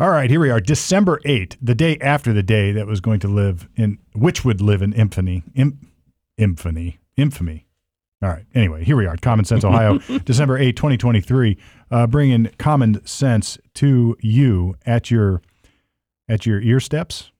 All right, here we are, December 8th, the day after the day that was going to live in, which would live in infamy. Im, infamy. Infamy. All right. Anyway, here we are, Common Sense Ohio, December 8, 2023, uh, bringing common sense to you at your at your ear steps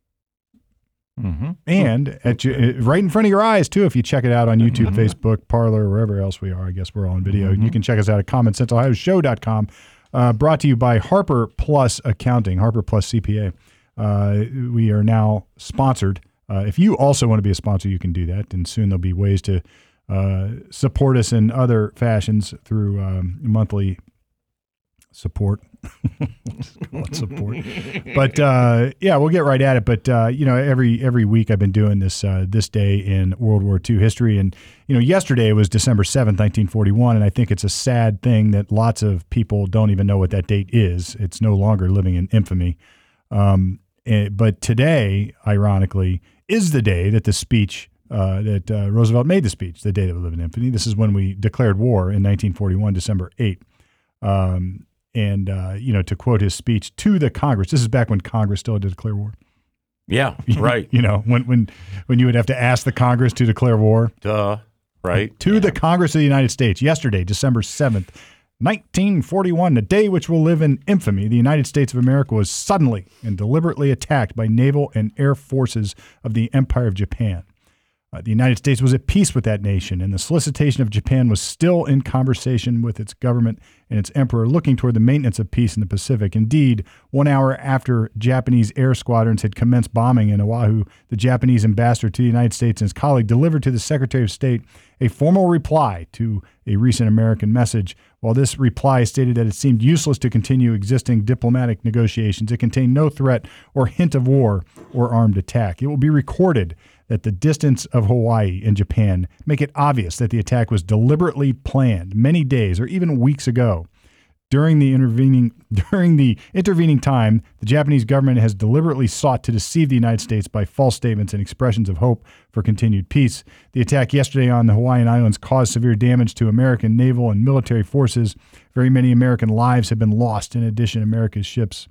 Mm-hmm. and at your uh, right in front of your eyes too. If you check it out on YouTube, Facebook, Parler, wherever else we are, I guess we're all on video. You can check us out at CommonSenseOhioShow.com. Uh, brought to you by Harper Plus Accounting, Harper Plus CPA. Uh, we are now sponsored. Uh, if you also want to be a sponsor, you can do that, and soon there'll be ways to uh, support us in other fashions through um, monthly support. Support. but uh, yeah, we'll get right at it. But uh, you know, every every week I've been doing this uh, this day in World War II history, and you know, yesterday was December seventh, nineteen forty one, and I think it's a sad thing that lots of people don't even know what that date is. It's no longer living in infamy. Um, eh, but today, ironically, is the day that the speech. Uh, that uh, Roosevelt made the speech, the day that we live in infamy. This is when we declared war in 1941, December 8th. Um, and uh, you know, to quote his speech to the Congress, this is back when Congress still had to declare war. Yeah, right. You know, when when when you would have to ask the Congress to declare war Duh. Right. to the Congress of the United States. Yesterday, December seventh, nineteen forty-one, the day which will live in infamy, the United States of America was suddenly and deliberately attacked by naval and air forces of the Empire of Japan. Uh, the United States was at peace with that nation, and the solicitation of Japan was still in conversation with its government and its emperor, looking toward the maintenance of peace in the Pacific. Indeed, one hour after Japanese air squadrons had commenced bombing in Oahu, the Japanese ambassador to the United States and his colleague delivered to the Secretary of State a formal reply to a recent American message. While this reply stated that it seemed useless to continue existing diplomatic negotiations, it contained no threat or hint of war or armed attack. It will be recorded that the distance of Hawaii and Japan make it obvious that the attack was deliberately planned many days or even weeks ago. During the intervening during the intervening time, the Japanese government has deliberately sought to deceive the United States by false statements and expressions of hope for continued peace. The attack yesterday on the Hawaiian Islands caused severe damage to American naval and military forces. Very many American lives have been lost. In addition, America's ships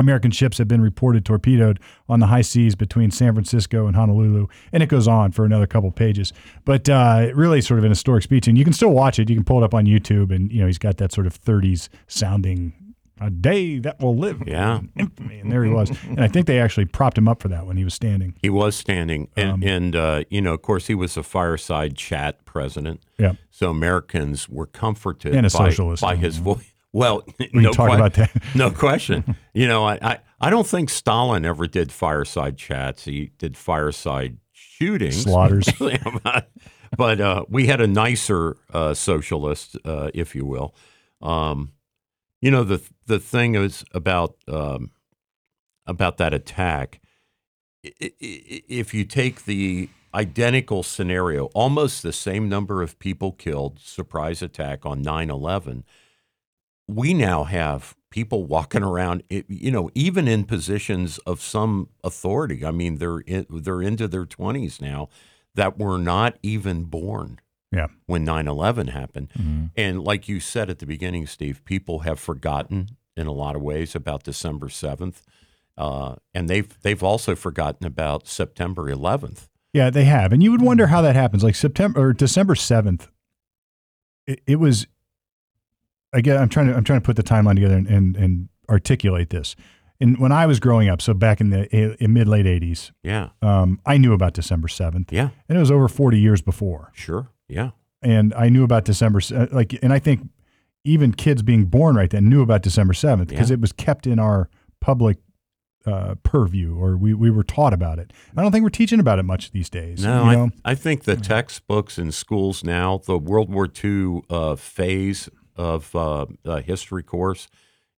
American ships have been reported torpedoed on the high seas between San Francisco and Honolulu, and it goes on for another couple pages. But uh, really, sort of an historic speech, and you can still watch it. You can pull it up on YouTube, and you know he's got that sort of '30s sounding "a day that will live." Yeah. in infamy, and there he was. and I think they actually propped him up for that when he was standing. He was standing, and, Um, and uh, you know, of course, he was a fireside chat president. Yeah. So Americans were comforted And a by, socialist. by his voice. Well, We no, talk que- about that. no question. You know, I, I, I don't think Stalin ever did fireside chats. He did fireside shootings. Slaughters. but uh, we had a nicer uh, socialist, uh, if you will. Um, you know, the the thing is about um, about that attack. If you take the identical scenario, almost the same number of people killed, surprise attack on 9 11, we now have people walking around, you know, even in positions of some authority. I mean, they're in, they're into their 20s now that were not even born Yeah. when 9/11 happened. And like you said at the beginning, Steve, people have forgotten in a lot of ways about December 7th. Uh, and they've they've also forgotten about September 11th. Yeah, they have, and you would wonder how that happens. Like September or December seventh, it, it was. Again, I'm trying to I'm trying to put the timeline together and, and, and articulate this. And when I was growing up, so back in the in mid late '80s, Yeah, um, I knew about December seventh, yeah, and it was over 40 years before. sure, yeah, And I knew about December like, and I think even kids being born right then knew about December seventh because Yeah. it was kept in our public uh, purview, or we we were taught about it. I don't think we're teaching about it much these days. No, you I. I think the textbooks in schools now, the World War II uh, phase of uh, a history course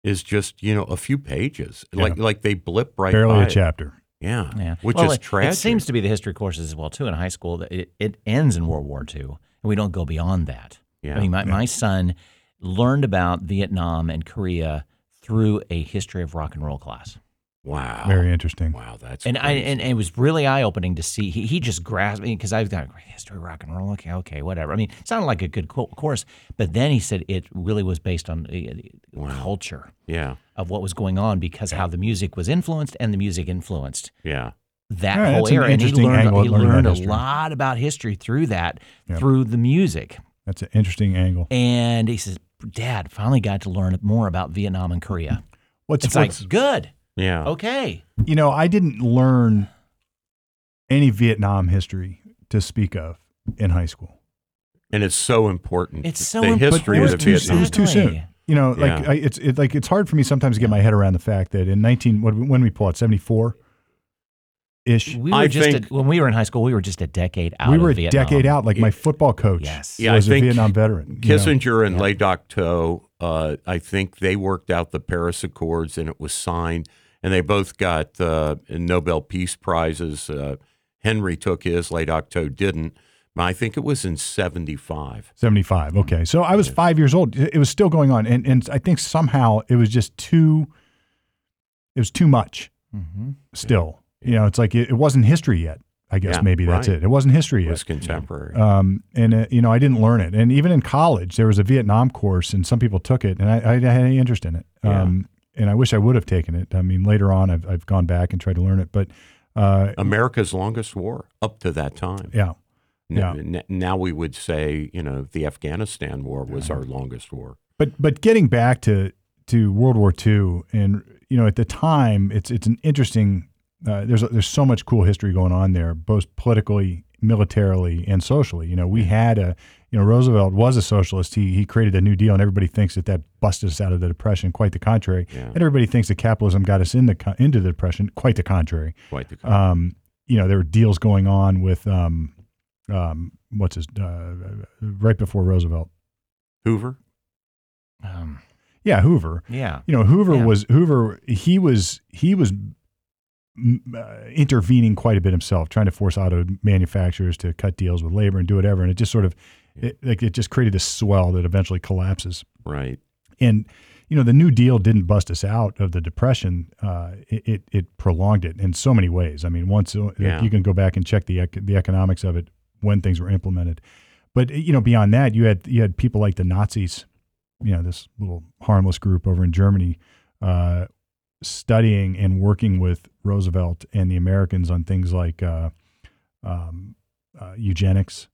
is just you know a few pages, like like they blip right barely by a it. chapter. Yeah, Yeah, which Well, is it- tragic. It seems to be the history courses as well too in high school that it, it ends in World War II, and we don't go beyond that. Yeah. I mean, my, my son learned about Vietnam and Korea through a history of rock and roll class. Wow. Very interesting. Wow, that's And I and, and it was really eye opening to see. He, he just grasped me because I've got a great history, rock and roll. Okay, okay, whatever. I mean, it sounded like a good co- course, but then he said it really was based on uh, culture yeah, of what was going on because how the music was influenced and the music influenced yeah, that All right, whole that's an era. And he learned angle he learned a lot about history through that Yeah. through the music. That's an interesting angle. And he says, "Dad, finally got to learn more about Vietnam and Korea." What's, It's what's like good, yeah. okay. you know, I didn't learn any Vietnam history to speak of in high school. And it's so important. It's so the important. history was of too, Vietnam. It was too soon. You know, like Yeah. I, it's it, like it's hard for me sometimes to get my head around the fact that in nineteen when, when we pull out seventy four ish, We were I just think- a, when we were in high school. We were just a decade out. we of were a Vietnam. decade out. Like my football coach Yes. Yeah, I was a think Vietnam veteran. you know. Kissinger and Yeah. Le Duc Tho, uh, I think they worked out the Paris Accords and it was signed, and they both got uh, Nobel Peace Prizes. Uh, Henry took his, late Duc Tho didn't. I think it was in 75. 75. Okay. So I was five years old. It it was still going on. And, and I think somehow it was just too, it was too much hmm still. You know, it's like it, it wasn't history yet. I guess Yeah, maybe that's right. it. It wasn't history It yet. was contemporary. Um, and, uh, you know, I didn't learn it. And even in college, there was a Vietnam course and some people took it and I, I had any interest in it. Yeah. And I wish I would have taken it. I mean, later on, I've, I've gone back and tried to learn it. But uh, America's longest war up to that time. yeah. Yeah. n- now we would say, you know, the Afghanistan war was our longest war. But but getting back to to World War II, and you know, at the time, it's it's an interesting. Uh, there's there's so much cool history going on there, both politically, militarily, and socially. You know, we had a you know Roosevelt was a socialist. He he created a New Deal, and everybody thinks that that busted us out of the depression. Quite the contrary. Yeah. And everybody thinks that capitalism got us in the into the depression. Quite the contrary. Quite the Um, you know, there were deals going on with um, um, what's his uh, right before Roosevelt. Hoover. Um, Yeah, Hoover. yeah. you know hoover Yeah. was hoover he was he was uh, intervening quite a bit himself trying to force auto manufacturers to cut deals with labor and do whatever. And it just sort of it, like it just created this swell that eventually collapses. Right. and you know the new deal didn't bust us out of the depression uh, it, it, prolonged it in so many ways. I mean once uh, Yeah. you can go back and check the ec- the economics of it when things were implemented. But you know beyond that you had you had people like the nazis you know this little harmless group over in germany uh, studying and working with roosevelt and the americans on things like uh, um, uh, eugenics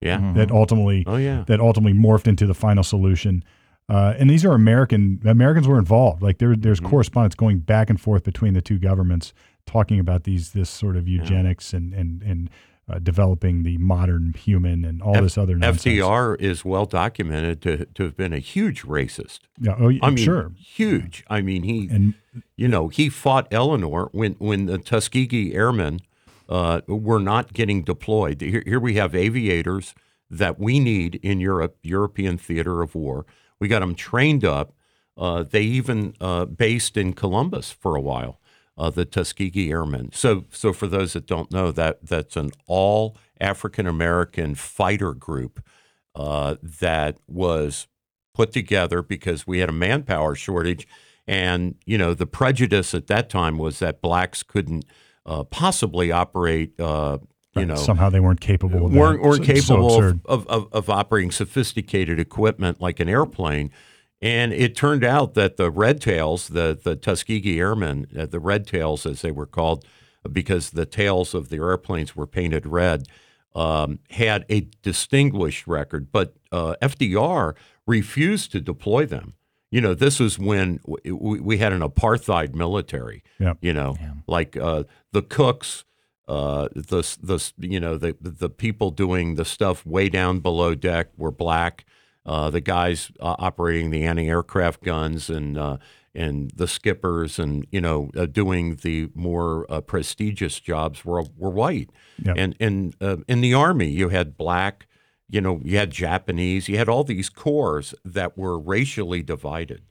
Yeah. Mhm. that ultimately Oh yeah. that ultimately morphed into the final solution. Uh, and these are American Americans were involved. Like there, there's Mhm. correspondence going back and forth between the two governments, talking about these this sort of eugenics and and and uh, developing the modern human and all F- this other nonsense. FDR is well documented to, to have been a huge racist. Yeah, oh, I mean, sure. huge. I mean, he And you know, he fought Eleanor when when the Tuskegee Airmen uh, were not getting deployed. Here, here we have aviators that we need in Europe, European theater of war. We got them trained up. Uh, they even uh, based in Columbus for a while. Uh, the Tuskegee Airmen. So, so for those that don't know, that that's an all African American fighter group uh, that was put together because we had a manpower shortage, and you know the prejudice at that time was that blacks couldn't uh, possibly operate. Uh, you know, somehow they weren't capable of weren't, weren't So- so capable of, of, of, of operating sophisticated equipment like an airplane. And it turned out that the Red Tails, the, the Tuskegee Airmen, uh, the Red Tails as they were called, because the tails of the airplanes were painted red, um, had a distinguished record. But uh, FDR refused to deploy them. You know, this was when we, we had an apartheid military. Yep. You know, Yeah. like uh, the cooks, uh, the the you know the the people doing the stuff way down below deck were black. Uh, the guys uh, operating the anti-aircraft guns and uh, and the skippers and you know uh, doing the more uh, prestigious jobs were were white. Yep. And and uh, in the army you had black, you know you had Japanese, you had all these corps that were racially divided.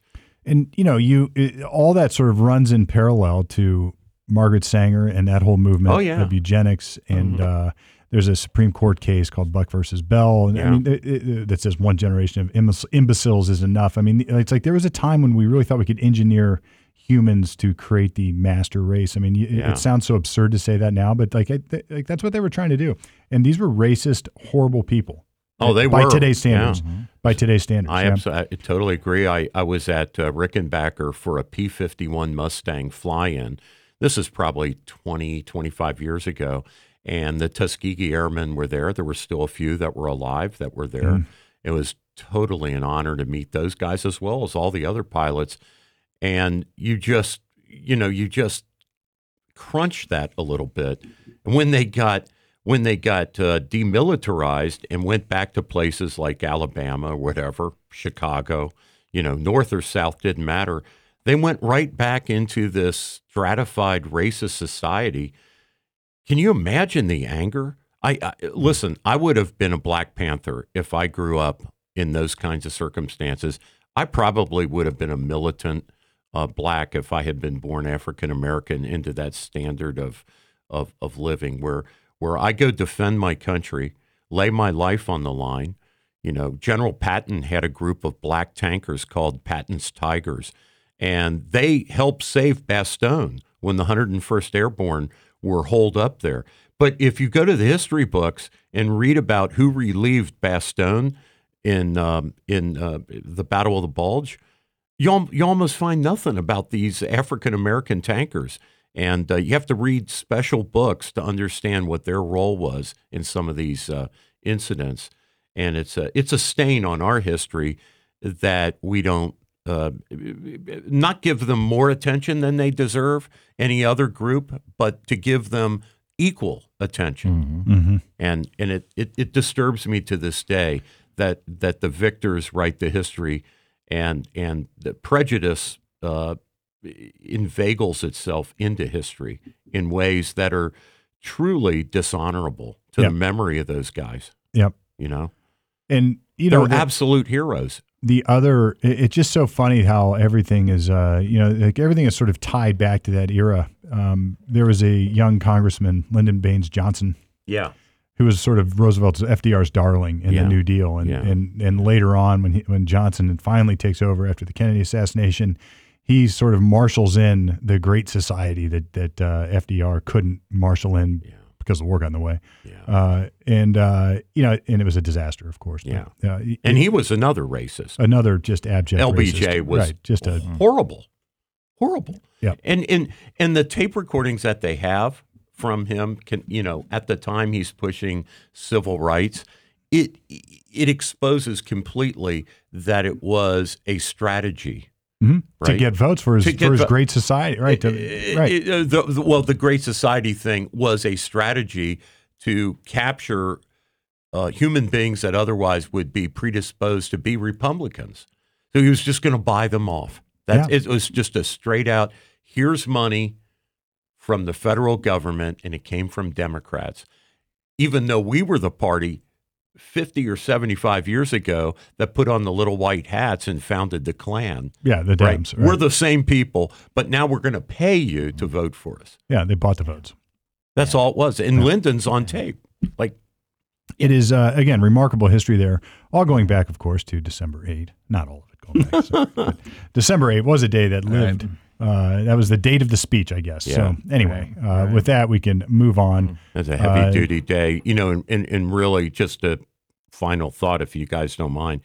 and you know you it, all that sort of runs in parallel to Margaret Sanger and that whole movement Oh, yeah. Mm-hmm. of eugenics and uh, there's a Supreme Court case called Buck versus Bell and I mean it, it, that says one generation of imbec- imbeciles is enough I mean it's like there was a time when we really thought we could engineer humans to create the master race. I mean, Yeah. it sounds so absurd to say that now, but like, I, th- like that's what they were trying to do. And these were racist, horrible people. Oh, they were by were. today's standards. Yeah. By today's standards. I, yeah. abso- I totally agree. I, I was at uh, Rickenbacker for a P 51 Mustang fly in. This is probably 20, 25 years ago. And the Tuskegee Airmen were there. There were still a few that were alive that were there. Mm. It was totally an honor to meet those guys as well as all the other pilots. And you just, you know, you just crunch that a little bit. And when they got when they got uh, demilitarized and went back to places like Alabama or whatever, Chicago, you know, north or south didn't matter. They went right back into this stratified racist society. Can you imagine the anger? I, I listen. I would have been a Black Panther if I grew up in those kinds of circumstances. I probably would have been a militant uh, black if I had been born African American into that standard of, of of living where where I go defend my country, lay my life on the line. You know, General Patton had a group of black tankers called Patton's Tigers, and they helped save Bastogne when the 101st Airborne were holed up there. But if you go to the history books and read about who relieved Bastogne in um, in uh, the Battle of the Bulge, you, you almost find nothing about these African American tankers. And uh, you have to read special books to understand what their role was in some of these uh, incidents. And it's a, it's a stain on our history that we don't uh, not give them more attention than they deserve, any other group, but to give them equal attention hmm and and it, it it disturbs me to this day that that the victors write the history and and the prejudice uh, inveigles itself into history in ways that are truly dishonorable to Yep. the memory of those guys. Yep. You know, And you know, they're the, absolute heroes. The other, it, it's just so funny how everything is, uh, you know, like everything is sort of tied back to that era. Um, there was a young congressman, Lyndon Baines Johnson, Yeah, who was sort of Roosevelt's FDR's darling in Yeah. the New Deal, and Yeah. and and later on when he, when Johnson finally takes over after the Kennedy assassination, he sort of marshals in the Great Society that that uh, FDR couldn't marshal in Yeah. Because the war got in the way, yeah. uh, and uh, you know, and it was a disaster, of course. but, Yeah. uh, and he was another racist. another just abject LBJ racist. was right, just a horrible, horrible. Yep. And and and the tape recordings that they have from him can you know at the time he's pushing civil rights, it it exposes completely that it was a strategy. Mhm, to get votes for his for his vo- great society, right? to- It- right. it- the- the- well, the Great Society thing was a strategy to capture uh, human beings that otherwise would be predisposed to be Republicans. So he was just going to buy them off. That Yeah. it was just a straight out. Here's money from the federal government, and it came from Democrats. Even though we were the party 50 or 75 years ago that put on the little white hats and founded the Klan. yeah, the Right. Dems. We're the same people, but now we're going to pay you to vote for us. yeah, they bought the votes. That's all it was. And Lyndon's on tape. Like, It is uh, again remarkable history there, all going back, of course, to December 8. Not all of it going back. but December 8 was a day that lived. Uh, that was the date of the speech, I guess. Yeah. So anyway, uh, with that, we can move on. it's a heavy Uh, duty day, you know, and, and, and really just a final thought, if you guys don't mind.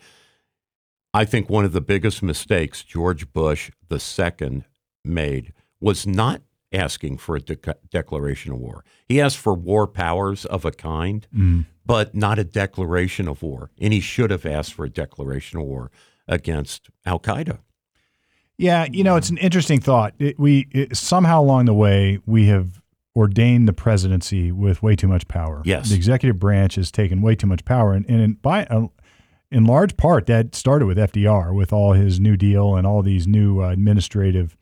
I think one of the biggest mistakes George Bush the second made was not asking for a de- declaration of war. He asked for war powers of a kind, Mm. but not a declaration of war. And he should have asked for a declaration of war against Al Qaeda. Yeah, you know, it's an interesting thought. It, we it, somehow along the way we have ordained the presidency with way too much power. Yes. the executive branch has taken way too much power, and, and in, by uh, in large part that started with FDR with all his New Deal and all these new uh, administrative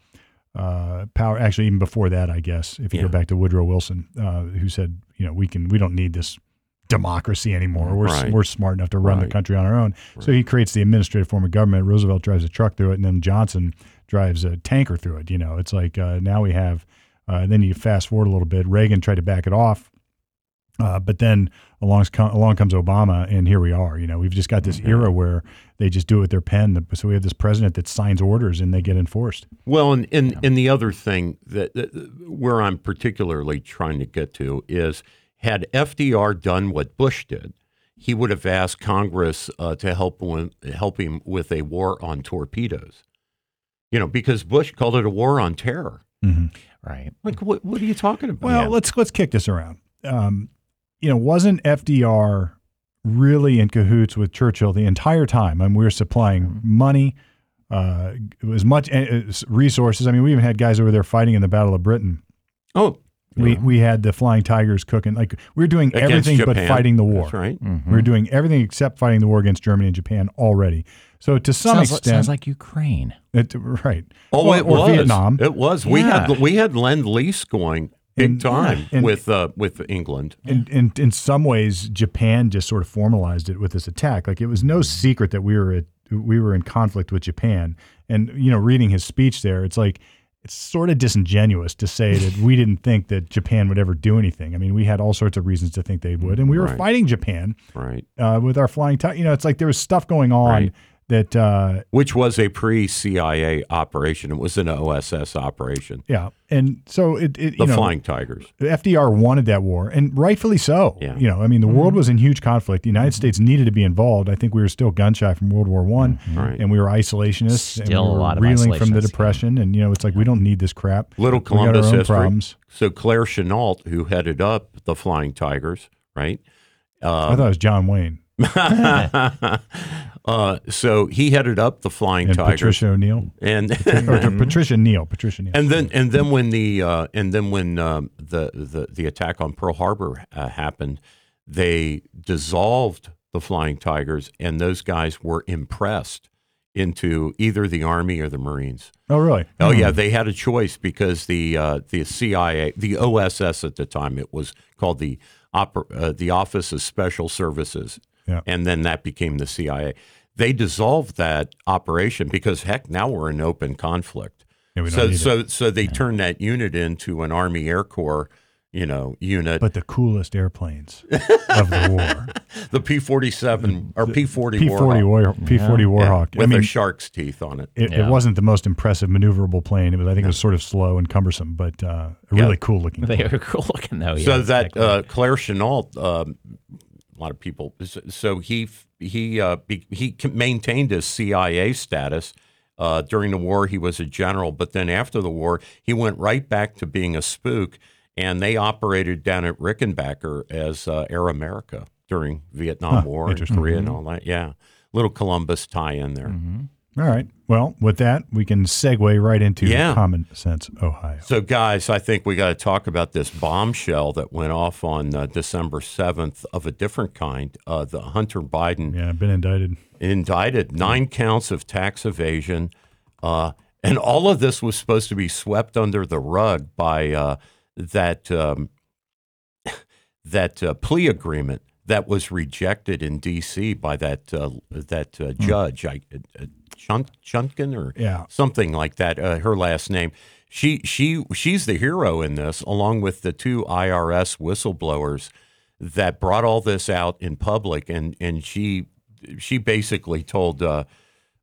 uh, power. Actually, even before that, I guess if you Yeah. go back to Woodrow Wilson, uh, who said, you know, we can we don't need this democracy anymore. We're Right. we're smart enough to run the country on our own. So he creates the administrative form of government. Roosevelt drives a truck through it, and then Johnson drives a tanker through it. You know, it's like uh, now we have. Uh, then you fast forward a little bit. Reagan tried to back it off, Uh, but then along, along comes Obama, and here we are. You know, we've just got this era where they just do it with their pen. So we have this president that signs orders and they get enforced. Well, and and, and the other thing that, that where I'm particularly trying to get to is had FDR done what Bush did, he would have asked Congress uh, to help him, help him with a war on torpedoes. You know, because Bush called it a war on terror. Mm-hmm. Right. Like, what, what are you talking about? Well, yeah. let's let's kick this around. Um, you know, wasn't FDR really in cahoots with Churchill the entire time? I mean, we were supplying mm-hmm. money, uh, as much as resources. I mean, we even had guys over there fighting in the Battle of Britain. Oh, we we had the Flying Tigers cooking. Like we were doing against everything Japan. but fighting the war. That's right. Mm-hmm. We were doing everything except fighting the war against Germany and Japan already. So to some sounds extent, like, sounds like Ukraine. It, right. Oh, or, it or was Vietnam. It was. We had we had lend lease going big And- time and- with uh, with England. in, in in some ways, Japan just sort of formalized it with this attack. Like it was no secret that we were at, we were in conflict with Japan. And you know, reading his speech there, it's like it's sort of disingenuous to say that we didn't think that Japan would ever do anything. I mean, we had all sorts of reasons to think they would, and we were Right. fighting Japan Right. uh, with our flying. Ti- you know, it's like there was stuff going on Right. That uh, Which was a pre CIA operation. It was an OSS operation. yeah, and so it, it The you know, Flying Tigers. FDR wanted that war, and rightfully so. Yeah. You know, I mean, the Mm-hmm. world was in huge conflict. The United States needed to be involved. I think we were still gun shy from World War One, Right. and we were isolationists, and Still we a were lot of reeling from the isolationists, yeah. depression. And you know, it's like we don't need this crap. Little We got our Columbus own history. problems. So Claire Chennault, who headed up the Flying Tigers, right? I thought it was John Wayne uh, so he headed up the Flying and Tigers, Patricia O'Neill, and or Patricia Neal, Patricia Neal. and then and then when the uh, and then when um, the, the the attack on Pearl Harbor uh, happened, they dissolved the Flying Tigers, and those guys were impressed into either the Army or the Marines. oh, really? Oh yeah, they had a choice because the uh, the CIA, the OSS at the time, it was called the Oper- uh, the Office of Special Services, Yeah. and then that became the CIA. They dissolved that operation because heck, now we're in open conflict. Yeah, we so it. so so they turned that unit into an Army Air Corps, you know, unit. But the coolest airplanes of the war, the P forty seven or P forty P forty War, P forty Warhawk. with I mean, their shark's teeth on it. it, Yeah. it wasn't the most impressive maneuverable plane. It was, I think, it was sort of slow and cumbersome, but uh, a really cool looking. They are cool looking though. Yeah, so that exactly. uh, Claire Chennault, um, a lot of people. So he he uh, be, he maintained his CIA status uh, during the war. He was a general, but then after the war, he went right back to being a spook, and they operated down at Rickenbacker as uh, Air America during Vietnam War and. Korea and all that. Yeah, little Columbus tie-in there. All right. Well, with that, we can segue right into Yeah. common sense Ohio. So, guys, I think we got to talk about this bombshell that went off on uh, December 7th of a different kind. Uh, the Hunter Biden Yeah, been indicted. indicted nine counts of tax evasion. Uh, and all of this was supposed to be swept under the rug by uh, that, um, that uh, plea agreement that was rejected in D.C. by that, uh, that uh, judge, I, uh, Chun- Chunkin or Yeah. something like that. Uh, her last name. She she she's the hero in this, along with the two IRS whistleblowers that brought all this out in public, and and she she basically told uh,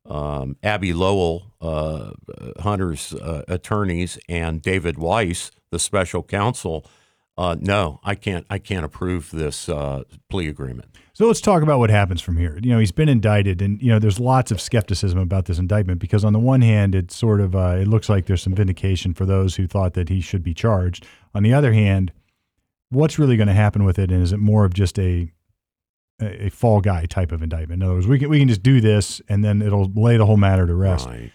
um, Abbe Lowell, uh, Hunter's uh, attorneys, and David Weiss, the special counsel. Uh, no, I can't. I can't approve this uh, plea agreement. So let's talk about what happens from here. You know, he's been indicted, and you know, there's lots of skepticism about this indictment because on the one hand, it's sort of uh, it looks like there's some vindication for those who thought that he should be charged. On the other hand, what's really going to happen with it, and is it more of just a a a fall guy type of indictment? In other words, we can we can just do this, and then it'll lay the whole matter to rest. Right.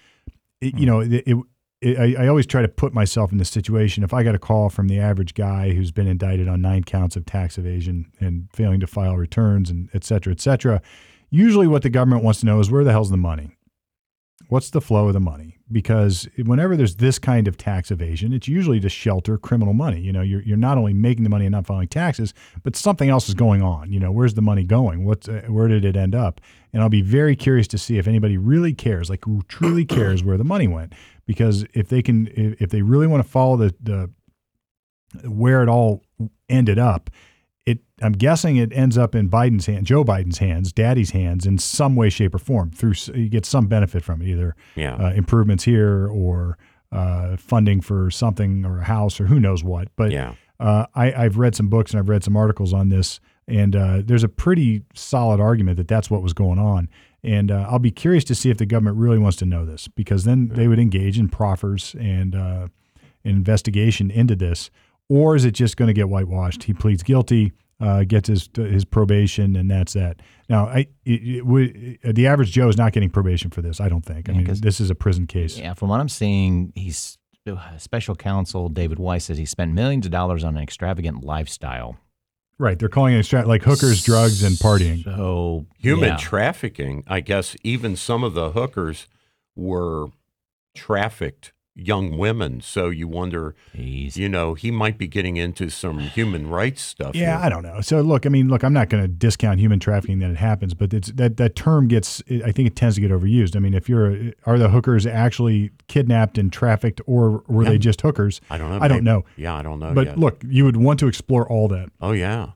it, you know, it, it, it, I, I always try to put myself in this situation. If I got a call from the average guy who's been indicted on nine counts of tax evasion and failing to file returns and et cetera, et cetera, usually what the government wants to know is where the hell's the money? What's the flow of the money? Because whenever there's this kind of tax evasion, it's usually to shelter criminal money. You know, you're, you're not only making the money and not filing taxes, but something else is going on. You know, where's the money going? What's uh, where did it end up? And I'll be very curious to see if anybody really cares, like who truly cares where the money went. Because if they can, if, they really want to follow the, the where it all ended up, it I'm guessing it ends up in Biden's hand, Joe Biden's hands, Daddy's hands, in some way, shape, or form. Through you get some benefit from it, either Yeah. uh, improvements here or uh, funding for something or a house or who knows what. But Yeah. uh, I, I've read some books and I've read some articles on this, and uh, there's a pretty solid argument that that's what was going on. And uh, I'll be curious to see if the government really wants to know this, because then they would engage in proffers and uh, an investigation into this, or is it just going to get whitewashed? He pleads guilty, uh, gets his his probation, and that's that. Now, I it, it, would- the average Joe is not getting probation for this. I don't think. I Yeah, mean, this is a prison case. Yeah, from what I'm seeing, he's uh, special counsel David Weiss says he spent millions of dollars on an extravagant lifestyle. Right? They're calling it extra- like hookers, drugs, and partying. So Human yeah. trafficking. I guess even some of the hookers were trafficked young women. So you wonder, Jeez. you know, he might be getting into some human rights stuff. Yeah, here. I don't know. So look, I mean, look, I'm not going to discount human trafficking that it happens, but it's that that term gets. I think it tends to get overused. I mean, if you're, are the hookers actually kidnapped and trafficked, or were they just hookers? I don't know. I don't know. Yeah, I don't know. But yet. look, you would want to explore all that. oh yeah,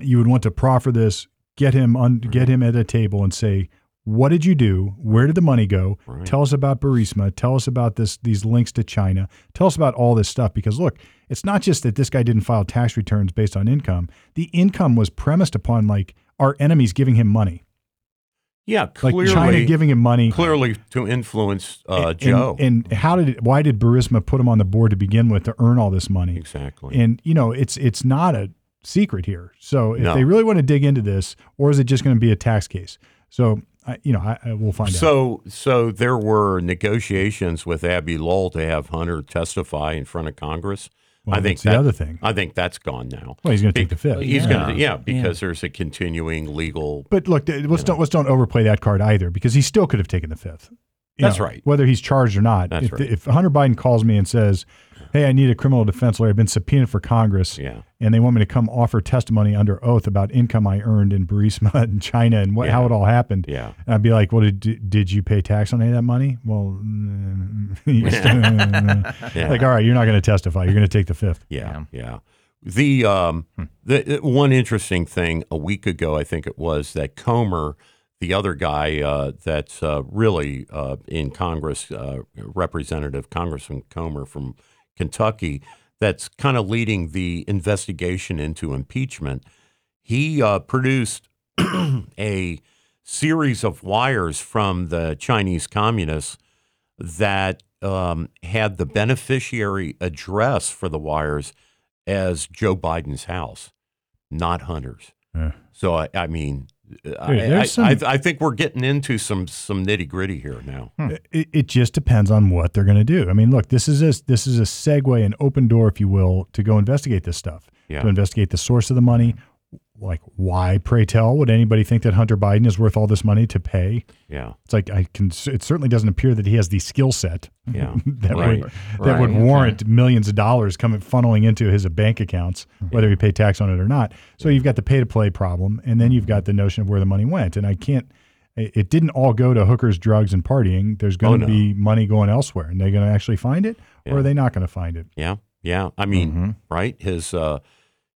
You would want to proffer this, get him un, get him at a table, and say, "What did you do? Where did the money go? Right. Tell us about Burisma. Tell us about this these links to China. Tell us about all this stuff." Because look, it's not just that this guy didn't file tax returns based on income. The income was premised upon like our enemies giving him money, yeah. like Clearly, China giving him money. clearly to influence uh, and, Joe. And how did it, why did Burisma put him on the board to begin with to earn all this money? exactly. And you know, it's it's not a secret here. So if No. they really want to dig into this, or is it just going to be a tax case? So I, you know, I, I will find out. So, so there were negotiations with Abbe Lowell to have Hunter testify in front of Congress. Well, I think that's the that- other thing. I think that's gone now. Well, he's going to take the fifth. He's Yeah. going to, yeah, Yeah. because there's a continuing legal. But look, let's don't let's don't overplay that card either, because he still could have taken the fifth. You That's know, right. Whether he's charged or not. That's if, right. if Hunter Biden calls me and says, "Hey, I need a criminal defense lawyer. I've been subpoenaed for Congress, Yeah, and they want me to come offer testimony under oath about income I earned in Burisma and China and what, how it all happened." yeah, And I'd be like, "Well, did, did you pay tax on any of that money?" Well, you still- yeah. like, all right, you're not going to testify. You're going to take the fifth. Yeah, yeah. The um, the uh, one interesting thing a week ago, I think it was that Comer, the other guy uh, that's uh, really uh, in Congress, uh, Representative Congressman Comer from Kentucky, that's kind of leading the investigation into impeachment. He uh, produced a series of wires from the Chinese communists that um, had the beneficiary address for the wires as Joe Biden's house, not Hunter's. Yeah. So I, I mean, I, I, some- I, I think we're getting into some some nitty gritty here now. Hmm. It, it just depends on what they're going to do. I mean, look, this is a this is a segue, an open door, if you will, to go investigate this stuff. Yeah. To investigate the source of the money. Like, why, pray tell, would anybody think that Hunter Biden is worth all this money to pay? Yeah, It's like I can. It certainly doesn't appear that he has the skill set yeah, that Right. would that would Right, okay. warrant millions of dollars coming funneling into his bank accounts, whether he paid tax on it or not. So you've got the pay to play problem, and then you've got the notion of where the money went. And I can't. It it didn't all go to hookers, drugs, and partying. There's going to Oh, no. be money going elsewhere, and they're going to actually find it, or are they not going to find it? yeah, yeah. I mean, Mm-hmm. right? His uh,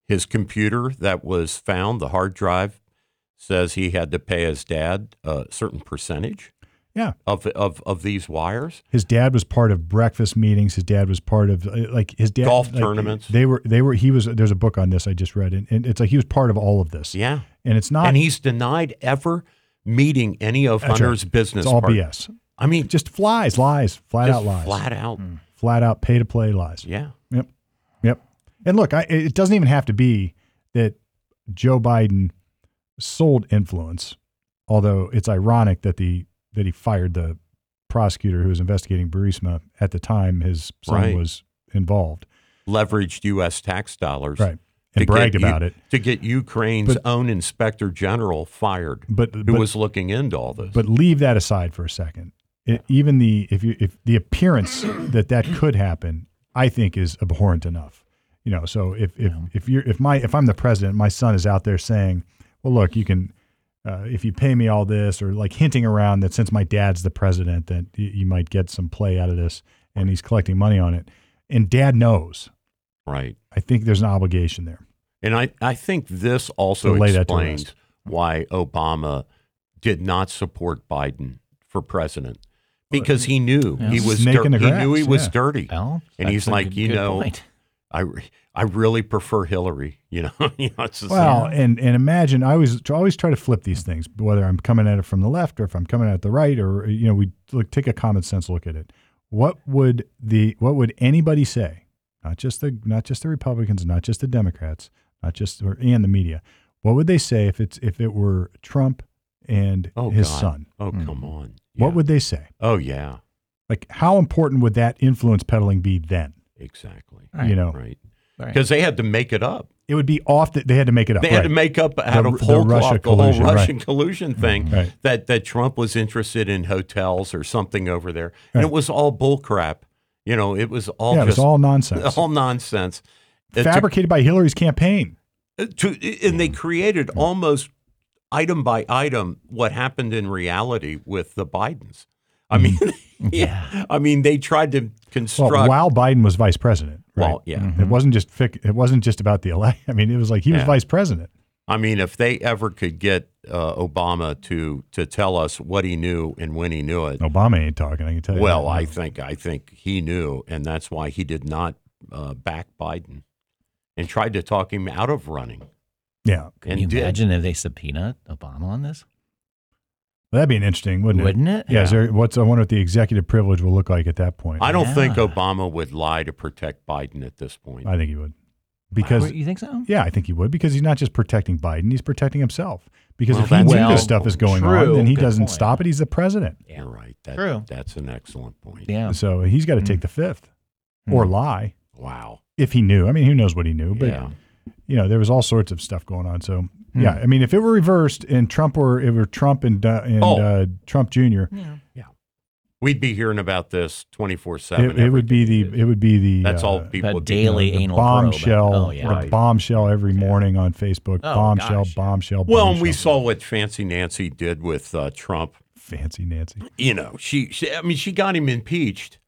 his computer that was found, the hard drive, says he had to pay his dad a certain percentage Yeah, of of of these wires. his dad was part of breakfast meetings. His dad was part of uh, like his dad Golf like, tournaments. They were they were he was. There's a book on this I just read, and, and it's like he was part of all of this. Yeah, and it's not. and he's denied ever meeting any of That's right. Business. it's all part- BS. I mean, Just flies, lies, flat out lies, flat out. flat out pay to play lies. Yeah, Yep. And look, I, it doesn't even have to be that Joe Biden sold influence, although it's ironic that the that he fired the prosecutor who was investigating Burisma at the time his son Right. was involved. leveraged U.S. tax dollars. Right. to And bragged about it. to get Ukraine's But- own inspector general fired, But who but, was looking into all this. but leave that aside for a second. It, even the if you if the appearance that that could happen, I think is abhorrent enough. You know, so if if if you're if my if I'm the president, my son is out there saying, "Well, look, you can uh, if you pay me all this," or like hinting around that since my dad's the president, that you, you might get some play out of this, and he's collecting money on it, and dad knows. right. I think there's an obligation there. And I, I think this also So lay that explains why Obama did not support Biden for president because he knew he was Snake dir- he knew he was yeah. dirty. Well, and he's like, you know, point. I, I really prefer Hillary. You know, you know Well, and and imagine I always always try to flip these things, whether I'm coming at it from the left or if I'm coming at the right, or you know, we look take a common sense look at it. What would the what would anybody say? Not just the not just the Republicans, not just the Democrats, not just or, and the media. What would they say if it's if it were Trump and Oh, his God. son? Oh, hmm. come on. What would they say? Oh, yeah, Like, how important would that influence peddling be then? Exactly. Right. You know, Right. Right. Because they had to make it up. it would be off that they had to make it up. They had to make up out The- of the whole Russia cloth the whole collusion, right. Russian collusion thing Right. that that Trump was interested in hotels or something over there, and it was all bullcrap. You know, it was all yeah, it just was all nonsense. all nonsense. Uh, to- Fabricated by Hillary's campaign. uh, to, and they created almost item by item what happened in reality with the Bidens. I mean, yeah, I mean, they tried to Well, construct. while Biden was vice president. Right? Well, yeah. It wasn't just fic- it wasn't just about the election. I mean, it was like he was Yeah. vice president. I mean, if they ever could get uh, Obama to to tell us what he knew and when he knew it, Obama ain't talking. I can tell you. well, that. I think I think he knew, and that's why he did not uh, back Biden and tried to talk him out of running. yeah, Can and you did. imagine if they subpoena Obama on this? Well, that'd be an interesting, wouldn't, it? Wouldn't it? Yeah. Is there, what's I wonder what the executive privilege will look like at that point. I don't think Obama would lie to protect Biden at this point. I think he would, because you think so? yeah, I think he would because he's not just protecting Biden; he's protecting himself. Because Well, if he knew a this stuff is going True. on, then he Good doesn't point. stop it. He's the president, Yeah. You're right. That, True. That's an excellent point. Yeah. so he's got to take the fifth or Hmm. lie Wow. if he knew. I mean, who knows what he knew? But yeah. you know, there was all sorts of stuff going on. So Hmm. yeah, I mean, if it were reversed and Trump were it were Trump and uh, and Oh. uh, Trump Jr., yeah, We'd be hearing about this 24 7. it, it would be the it would be the That's all uh, people That would be daily doing. anal bombshell. Oh, yeah. the Right. bombshell every morning on Facebook. Oh, bombshell, gosh. bombshell, Well, and we saw what Fancy Nancy did with uh, Trump. fancy Nancy. You know, she, she, I mean, she got him impeached.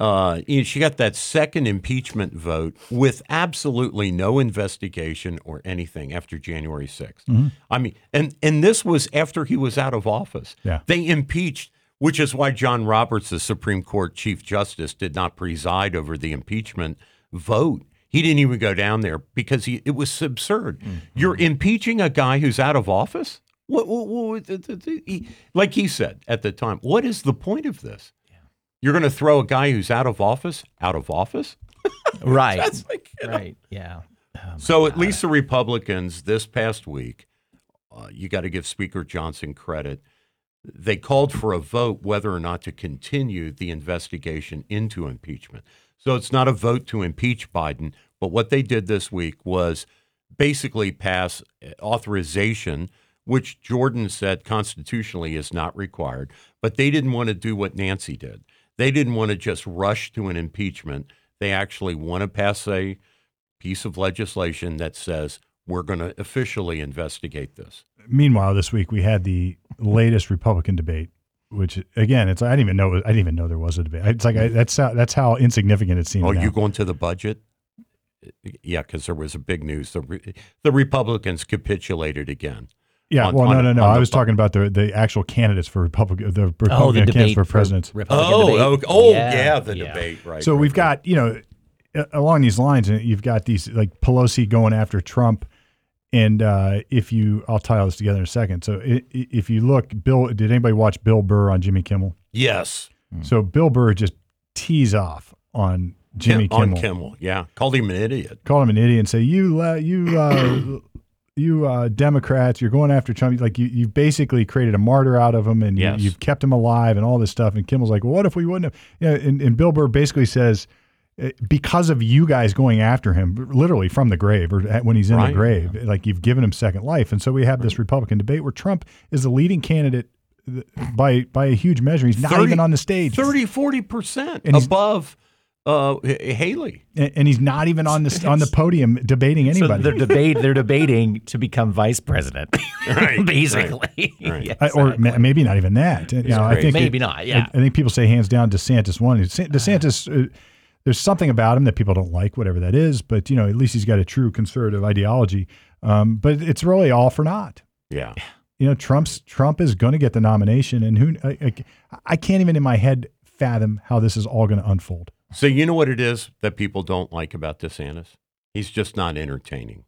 Uh, you know, she got that second impeachment vote with absolutely no investigation or anything after January 6th. Mm-hmm. I mean, and and this was after he was out of office. Yeah. They impeached, which is why John Roberts, the Supreme Court Chief Justice, did not preside over the impeachment vote. He didn't even go down there because he, it was absurd. You're impeaching a guy who's out of office? What, what, what- like he said at the time, what is the point of this? You're going to throw a guy who's out of office out of office? Right. That's like, you know. right. Yeah. Oh, So at least the Republicans this past week, uh, you got to give Speaker Johnson credit. They called for a vote whether or not to continue the investigation into impeachment. So it's not a vote to impeach Biden, but what they did this week was basically pass authorization, which Jordan said constitutionally is not required. But they didn't want to do what Nancy did. They didn't want to just rush to an impeachment. They actually want to pass a piece of legislation that says we're going to officially investigate this. Meanwhile, this week we had the latest Republican debate, which again, it's I didn't even know I didn't even know there was a debate. It's like I, that's how, that's how insignificant it seems. Oh, now. you going to the budget? Yeah, because there was a big news. The, the Republicans capitulated again. Yeah, on- well, no, on- no, no. on I was bu- talking about the the actual candidates for Republican, the Republican Oh, the candidates debate for presidents. Republican Oh, debate. oh, oh, yeah, the yeah. debate, right. so right, we've right. got you know along these lines, and you've got these like Pelosi going after Trump, and uh, if you, I'll tie all this together in a second. So i- i- if you look, Bill, did anybody watch Bill Burr on Jimmy Kimmel? Yes. So Bill Burr just tees off on Jimmy Kim- Kimmel, On Kimmel, yeah. Called him an idiot. called him an idiot, and say you la- you. Uh, You uh, Democrats, you're going after Trump. Like you, you've basically created a martyr out of him, and you, Yes. you've kept him alive, and all this stuff. And Kimmel's like, well, "What if we wouldn't have?" You know, and, and Bill Burr basically says, eh, because of you guys going after him, literally from the grave, or when he's in Right. the grave, like you've given him second life. And so we have this Republican debate where Trump is the leading candidate by by a huge measure. He's not 30 even on the stage, 30, 40% And he's- above uh, Haley. and, and he's not even on the on the podium debating So anybody. they're debate. They're debating to become vice president, Right, basically. right. Yeah, I- or ma- maybe not even that. Now, I think maybe it- not. Yeah. I, I think people say hands down DeSantis won. DeSan- DeSantis, uh, there's something about him that people don't like, whatever that is. But you know, at least he's got a true conservative ideology. Um, but it's really all for naught. Yeah. You know, Trump's Trump is going to get the nomination, and who I, I, I can't even in my head fathom how this is all going to unfold. So you know what it is that people don't like about DeSantis? He's just not entertaining.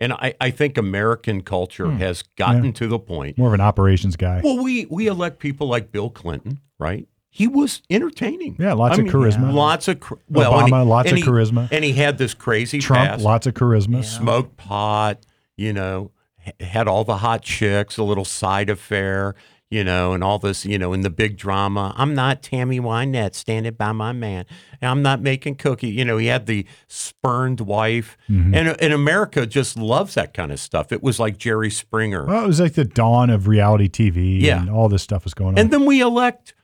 And I, I think American culture Hmm. has gotten Yeah. to the point. More of an operations guy. Well, we we elect people like Bill Clinton, right? He was entertaining. Yeah, lots I of mean, charisma. Lots of well, and he- lots of he- charisma. and he had this crazy Trump, past. lots of charisma. smoked pot, you know, had all the hot chicks, a little side affair, you know, and all this, you know, in the big drama. I'm not Tammy Wynette standing by my man. I'm not making cookie. You know, he had the spurned wife. Mm-hmm. And, and America just loves that kind of stuff. It was like Jerry Springer. Well, it was like the dawn of reality TV, Yeah. and all this stuff was going on. And then we elect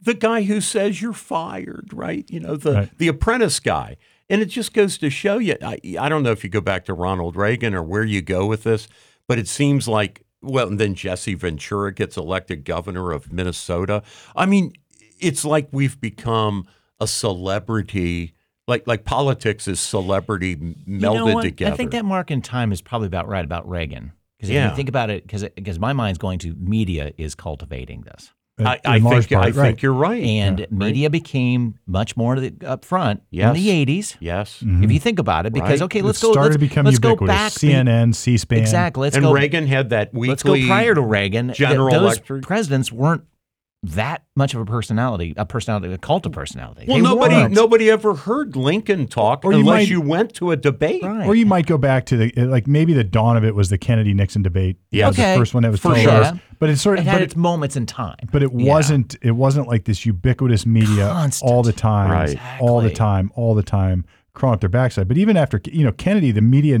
the guy who says you're fired, right? You know, the Right. the apprentice guy. And it just goes to show you. I, I don't know if you go back to Ronald Reagan or where you go with this, but it seems like well, and then Jesse Ventura gets elected governor of Minnesota. I mean, it's like we've become a celebrity. Like like politics is celebrity m- You melded know together. I think that mark in time is probably about right about Reagan. Because if Yeah. you think about it, because because my mind's going to media is cultivating this, I, I large think I part, think you're right. and Yeah, media became much more to the, up front Yes. in the '80s. yes. Mm-hmm. If you think about it, because Right. okay, let's go. started Let's, to become let's go ubiquitous. back. CNN, C-SPAN. exactly. Let's and go. Reagan had that weekly. let's go prior to Reagan. th- General those Electric. presidents weren't that much of a personality, a personality, a cult of personality. Well, They nobody weren't. nobody ever heard Lincoln talk Or you unless might- you went to a debate. Right. Or you might go back to the like maybe the dawn of it was the Kennedy Nixon debate. Yeah. That was Okay. the first one that was For televised. sure. But it's sort It of had but its it, moments in time. but it Yeah. wasn't it wasn't like this ubiquitous media Constant. all the time, Right. all the time, all the time, crawling up their backside. But even after you know Kennedy, the media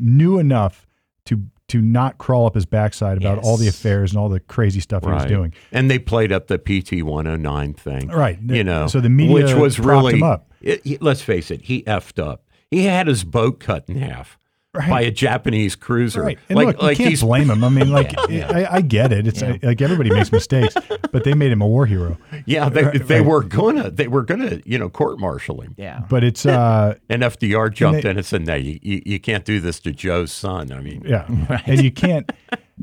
knew enough to to not crawl up his backside about all the affairs and all the crazy stuff he was doing. And they played up the PT 109 thing. Right. You know. So the media which was really him up. it- he- let's face it, he effed up. He had his boat cut in half Right. by a Japanese cruiser. Right. And like look, like you can't these blame him. I mean, like, I, I get it. It's Yeah. like everybody makes mistakes, but they made him a war hero. Yeah, they, Right, they were gonna they were gonna, you know, court martial him. yeah. But it's, uh, And FDR jumped they- in and said, No, you, you, you can't do this to Joe's son. I mean yeah. And you can't,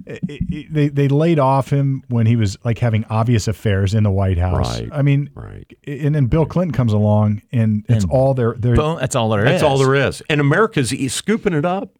it- it- they, they laid off him when he was like having obvious affairs in the White House. Right. I mean, Right. and then Bill Clinton comes along and it's And all there. their, Boom, that's all there is. That's all there is. And America's scooping it up.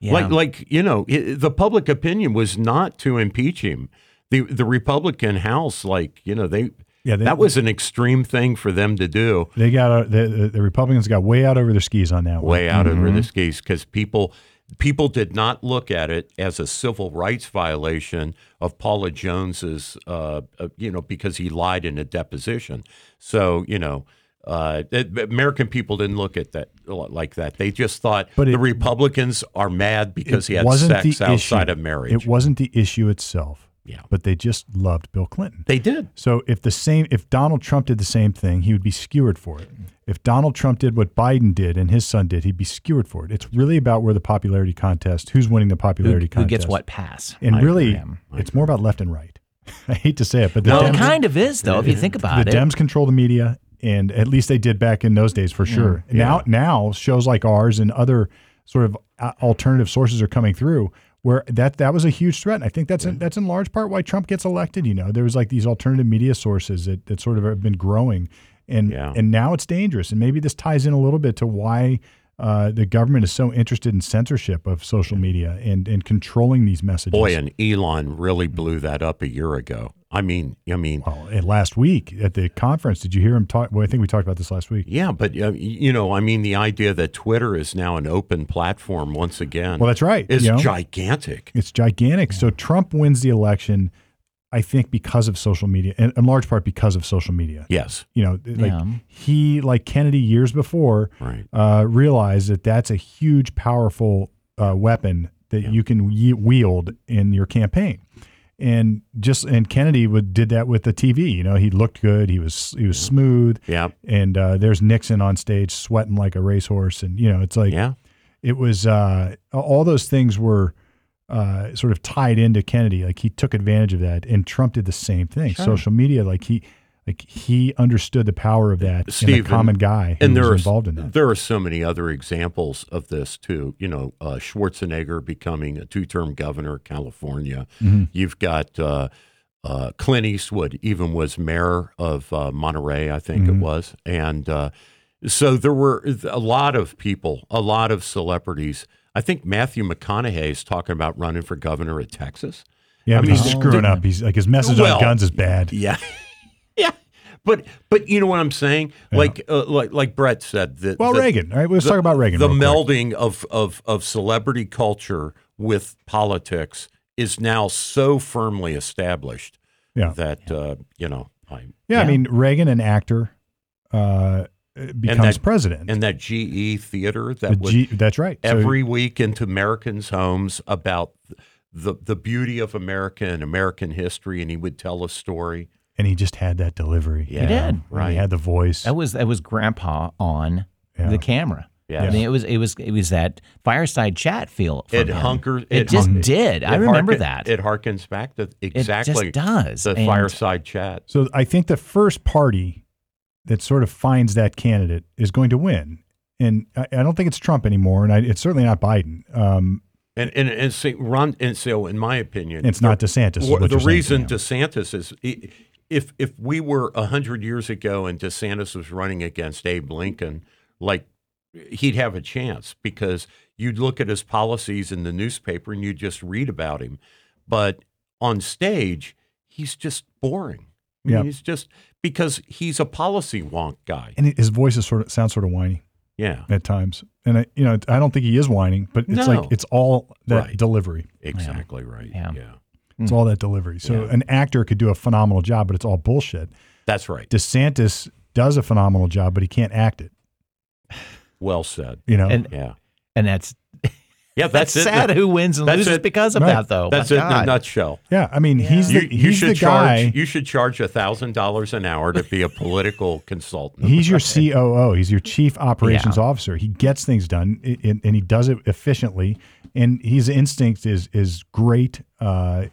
Yeah. Like, like you know, i the public opinion was not to impeach him. The the Republican House, like you know, they, Yeah, they- that was an extreme thing for them to do. they got, uh, the, the, the Republicans got way out over their skis on that one. Way out over Mm-hmm. the skis because people people did not look at it as a civil rights violation of Paula Jones's, uh, uh, you know, because he lied in a deposition. So you know. Uh, it- American people didn't look at that like that. They just thought But the Republicans are mad because he had sex outside issue. of marriage. It wasn't the issue itself. Yeah. But they just loved Bill Clinton. They did. So if the same, if Donald Trump did the same thing, he would be skewered for it. If Donald Trump did what Biden did and his son did, he'd be skewered for it. It's really about where the popularity contest, who's winning the popularity who contest, Who gets what pass? and I really, it's more about left and right. I hate to say it, but the Well, Dems, it kind of is though, if you think about the it. The Dems control the media, and at least they did back in those days for sure. Now, now shows like ours and other sort of uh, alternative sources are coming through. Where that that was a huge threat. And I think that's in, that's in large part why Trump gets elected. You know, there was like these alternative media sources that, that sort of have been growing, and Yeah. and now it's dangerous. And maybe this ties in a little bit to why uh, the government is so interested in censorship of social media and and controlling these messages. Boy, and Elon really blew that up a year ago. I mean, I mean, Well, and last week at the conference, did you hear him talk? Well, I think we talked about this last week. yeah, but uh, you know, I mean, the idea that Twitter is now an open platform once again Well, that's right. is you know? gigantic. It's gigantic. So Trump wins the election, I think, because of social media, and in large part because of social media. Yes, You know, like Yeah. he, like Kennedy years before, right. uh, realized that that's a huge, powerful uh, weapon that you can ye- wield in your campaign. And just and Kennedy would did that with the TV. You know, he looked good. He was he was smooth. Yeah, And uh, there's Nixon on stage sweating like a racehorse, and you know, it's like yeah, it was uh, all those things were uh, sort of tied into Kennedy. Like he took advantage of that, and Trump did the same thing. Social media, like he, Like he understood the power of that in Steve, common guy who and there was are involved in that. there are so many other examples of this too. You know, uh, Schwarzenegger becoming a two-term governor of California. Mm-hmm. You've got uh, uh, Clint Eastwood, even was mayor of uh, Monterey, I think Mm-hmm. it was, and uh, so there were a lot of people, a lot of celebrities. I think Matthew McConaughey is talking about running for governor of Texas. Yeah, I mean, he's screwing up. He's like his message Well, on guns is bad. Yeah, yeah, but but you know what I'm saying? Like uh, like like Brett said, that Well, the- Reagan. All right, let's talk about Reagan. the real quick. melding of, of, of celebrity culture with politics is now so firmly established Yeah. that uh, you know I, Yeah, I mean Reagan, an actor, uh, becomes that- president. and that GE theater The that would that's right. So- every week into Americans' homes about the the beauty of America and American history, and he would tell a story. And he just had that delivery. Yeah, he did. Right. He had the voice. That was that was Grandpa on Yeah. the camera. Yeah. I mean, it was it was it was that fireside chat feel. from It him. hunkers. It, just hun- did. I it remember harken- that. It harkens back to It exactly just does. the And- fireside chat. so I think the first party that sort of finds that candidate is going to win. And I, I don't think it's Trump anymore, and I, it's certainly not Biden. Um, And and and see, Ron, and so in my opinion, it's not DeSantis. is the you're saying. reason DeSantis is i- if if we were hundred years ago and DeSantis was running against Abe Lincoln, like he'd have a chance because you'd look at his policies in the newspaper and you'd just read about him, but on stage he's just boring. I mean, Yeah. he's just because he's a policy wonk guy. and his voice is sort of sounds sort of whiny Yeah, at times. And I, you know, I don't think he is whining, but it's No. like it's all that Right. delivery. exactly right. Yeah. yeah, It's all that delivery. So Yeah. an actor could do a phenomenal job, but it's all bullshit. that's right. DeSantis does a phenomenal job, but he can't act it. Well said. You know, and Yeah, and that's yeah. that's, That's, it. sad. Who wins and That's loses it. because of Right. that, though. That's My it in a nutshell. yeah. I mean, he's You, the you he's should the charge. guy. You should charge a thousand dollars an hour to be a political consultant. He's your COO. He's your chief operations Yeah. officer. He gets things done, and, and he does it efficiently. And his instinct is is great. Uh,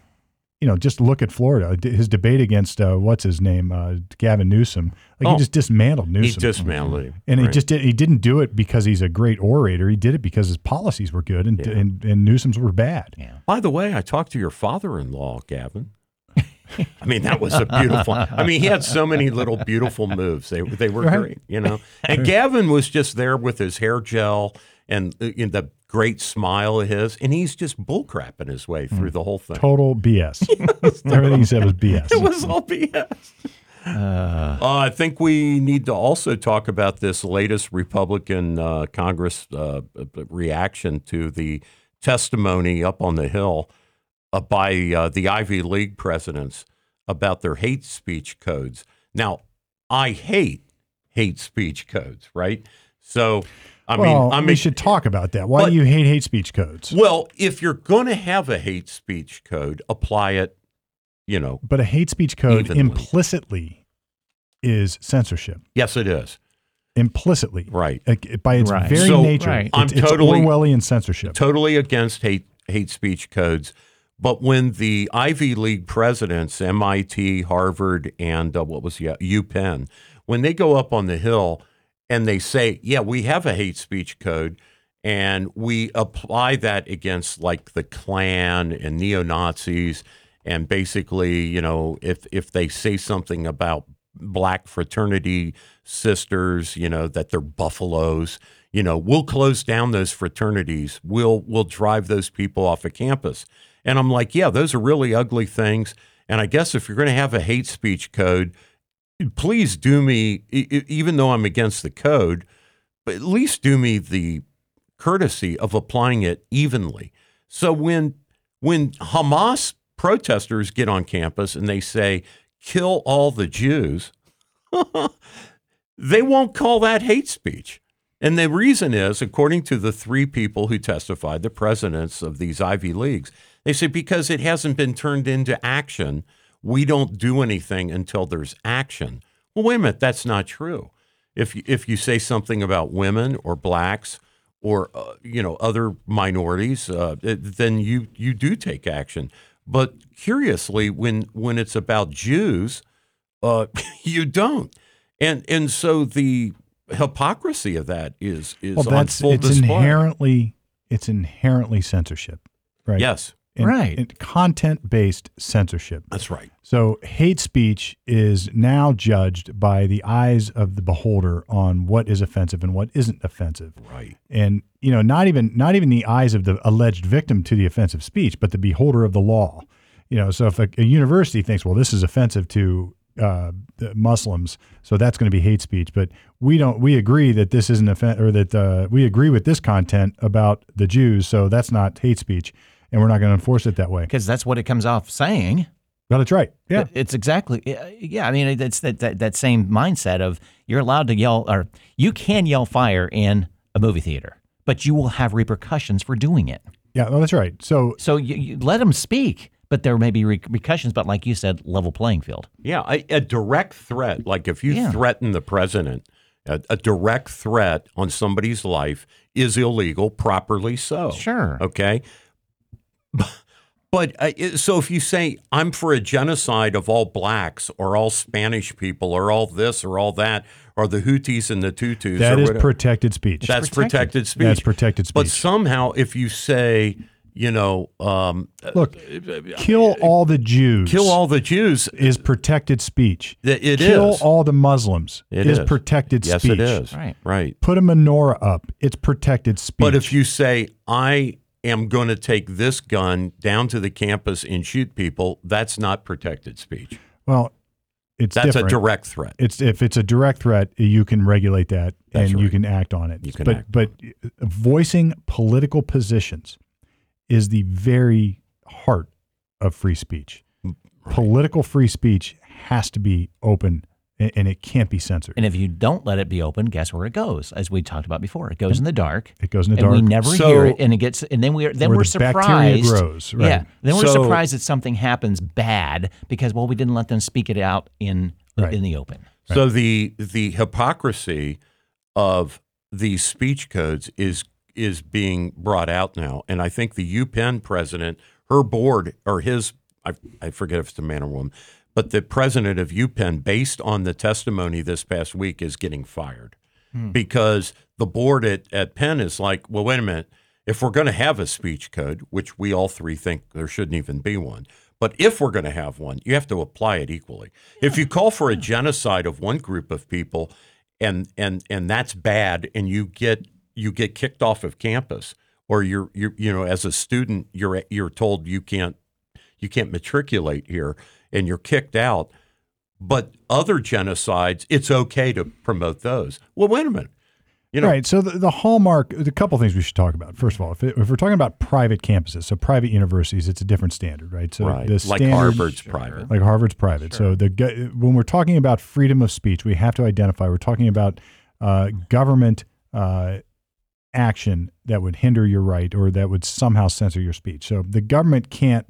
you know, just look at Florida. His debate against uh, what's his name, uh, Gavin Newsom. Like he Oh. just dismantled Newsom. he Newsom. dismantled him, and he just did. He didn't do it because he's a great orator. He did it because his policies were good, and Yeah. and, and Newsom's were bad. Yeah. By the way, I talked to your father-in-law, Gavin. I mean, that was a beautiful. I mean, he had so many little beautiful moves. They they were Right. great, you know. And Gavin was just there with his hair gel and in the great smile of his, and he's just bullcrapping his way through the whole thing. Total BS. Everything he said was BS. It was all BS. Uh, I think we need to also talk about this latest Republican uh, Congress uh, reaction to the testimony up on the Hill uh, by uh, the Ivy League presidents about their hate speech codes. Now, I hate hate speech codes, right? So, I well, mean, I we should talk about that. Why but- do you hate hate speech codes? well, if you're going to have a hate speech code, apply it. You know, But a hate speech code Evenly. implicitly is censorship. yes, it is Implicitly, right. Like, by its Right. very So, nature, right. it's, I'm it's totally- Orwellian censorship. totally against hate hate speech codes. But when the Ivy League presidents, MIT, Harvard, and uh, what was the UPenn, when they go up on the hill and they say, "Yeah, we have a hate speech code," and we apply that against like the Klan and neo Nazis, and basically, you know, if if they say something about black fraternity sisters, you know, that they're buffaloes, you know, we'll close down those fraternities. We'll we'll drive those people off of campus. And I'm like, yeah, those are really ugly things. And I guess if you're going to have a hate speech code, please do me, even though I'm against the code, but at least do me the courtesy of applying it evenly. So when when Hamas protesters get on campus and they say, kill all the Jews, they won't call that hate speech. And the reason is, according to the three people who testified, the presidents of these Ivy Leagues, they say because it hasn't been turned into action, we don't do anything until there's action. Well, wait a minute, that's not true. If you, if you say something about women or blacks or uh, you know other minorities, uh, it- then you you do take action. But curiously, when when it's about Jews, uh, you don't. And and so the hypocrisy of that is is well, on full it's display. inherently it's inherently censorship, right? Yes, Right. content based censorship. that's right. So hate speech is now judged by the eyes of the beholder on what is offensive and what isn't offensive. Right. And you know, not even not even the eyes of the alleged victim to the offensive speech, but the beholder of the law. You know, so if a, a university thinks, well, this is offensive to uh, Muslims, so that's going to be hate speech, but we don't. We agree that this isn't offen- or that uh, we agree with this content about the Jews, so that's not hate speech, and we're not going to enforce it that way. Because that's what it comes off saying. But it's right. Yeah. It's exactly yeah. I mean, it's that, that that same mindset of you're allowed to yell or you can yell fire in a movie theater, but you will have repercussions for doing it. Yeah, well, that's right. So So you, you let them speak, but there may be repercussions. But like you said, level playing field. Yeah, a, a direct threat, like if you Yeah. threaten the president, a, a direct threat on somebody's life is illegal, properly so. Sure. Okay. But uh, it- so if you say, I'm for a genocide of all blacks or all Spanish people or all this or all that, or the Houthis and the Tutus, that or is whatever, protected speech. that's protected. protected speech. That's protected speech. But somehow, if you say, you know, um, Look, kill all the Jews. kill all the Jews, is protected speech. Th- it kill is. all the Muslims It is is. protected yes, speech. it is. Right. Right. Put a menorah up. It's protected speech. But if you say, I am going to take this gun down to the campus and shoot people, that's not protected speech. well, it's That's different. a direct threat. It's if it's a direct threat, you can regulate that That's and you can act on it. You can but but voicing political positions is the very heart of free speech. Political free speech has to be open and it can't be censored. And if you don't let it be open, guess where it goes? As we talked about before, it goes in the dark. It goes in the and dark. we never So- hear it, and it gets, and then we are, then Where we're the bacteria surprised. grows, right. Yeah, then we're So- surprised that something happens bad because well, we didn't let them speak it out in Right. in the open. So the the hypocrisy of these speech codes is is being brought out now, and I think the UPenn president, her board or his, I, I forget if it's a man or woman, but the president of UPenn, based on the testimony this past week, is getting fired hmm. because the board at, at Penn is like, well, wait a minute, if we're going to have a speech code, which we all three think there shouldn't even be one. But if we're going to have one, you have to apply it equally. If you call for a genocide of one group of people, and and and that's bad, and you get you get kicked off of campus, or you're you you know as a student you're you're told you can't you can't matriculate here, and you're kicked out. But other genocides, it's okay to promote those. Well, wait a minute. You know, right. So the, the hallmark, a couple things we should talk about. First of all, if, it, if we're talking about private campuses, so private universities, it's a different standard, right? So right? the Like standard- Harvard's private. like Harvard's private. So the when we're talking about freedom of speech, we have to identify we're talking about uh, government uh, action that would hinder your right or that would somehow censor your speech. So the government can't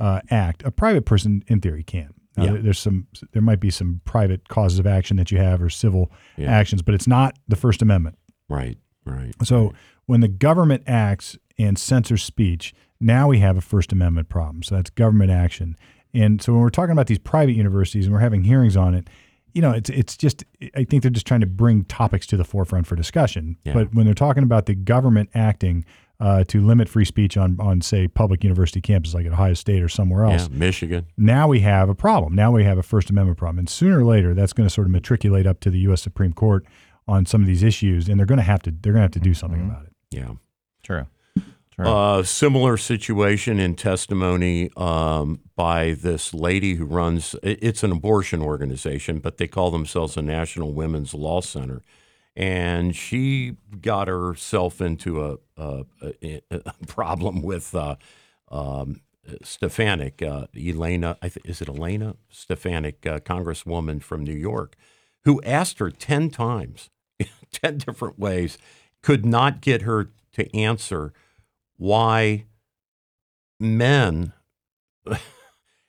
uh, act. A private person, in theory, can. Now, Yeah. there- There's some. There might be some private causes of action that you have or civil Yeah. actions, but it's not the First Amendment. Right, right. So when the government acts and censors speech, now we have a First Amendment problem. So that's government action. And so when we're talking about these private universities and we're having hearings on it, you know, it's it's just I think they're just trying to bring topics to the forefront for discussion. Yeah. But when they're talking about the government acting uh, to limit free speech on on say public university campuses like at Ohio State or somewhere else, Yeah, Michigan. now we have a problem. Now we have a First Amendment problem, and sooner or later, that's going to sort of matriculate up to the U.S. Supreme Court on some of these issues, and they're going to have to they're going to have to do something about it. Yeah. True. True. Uh, similar situation in testimony um, by this lady who runs. It's an abortion organization, but they call themselves a National Women's Law Center, and she got herself into a, a, a, problem with uh, um, Stefanik, uh, Elena. Th- is it Elena Stefanik, uh, Congresswoman from New York, who asked her ten times, ten different ways, could not get her to answer why men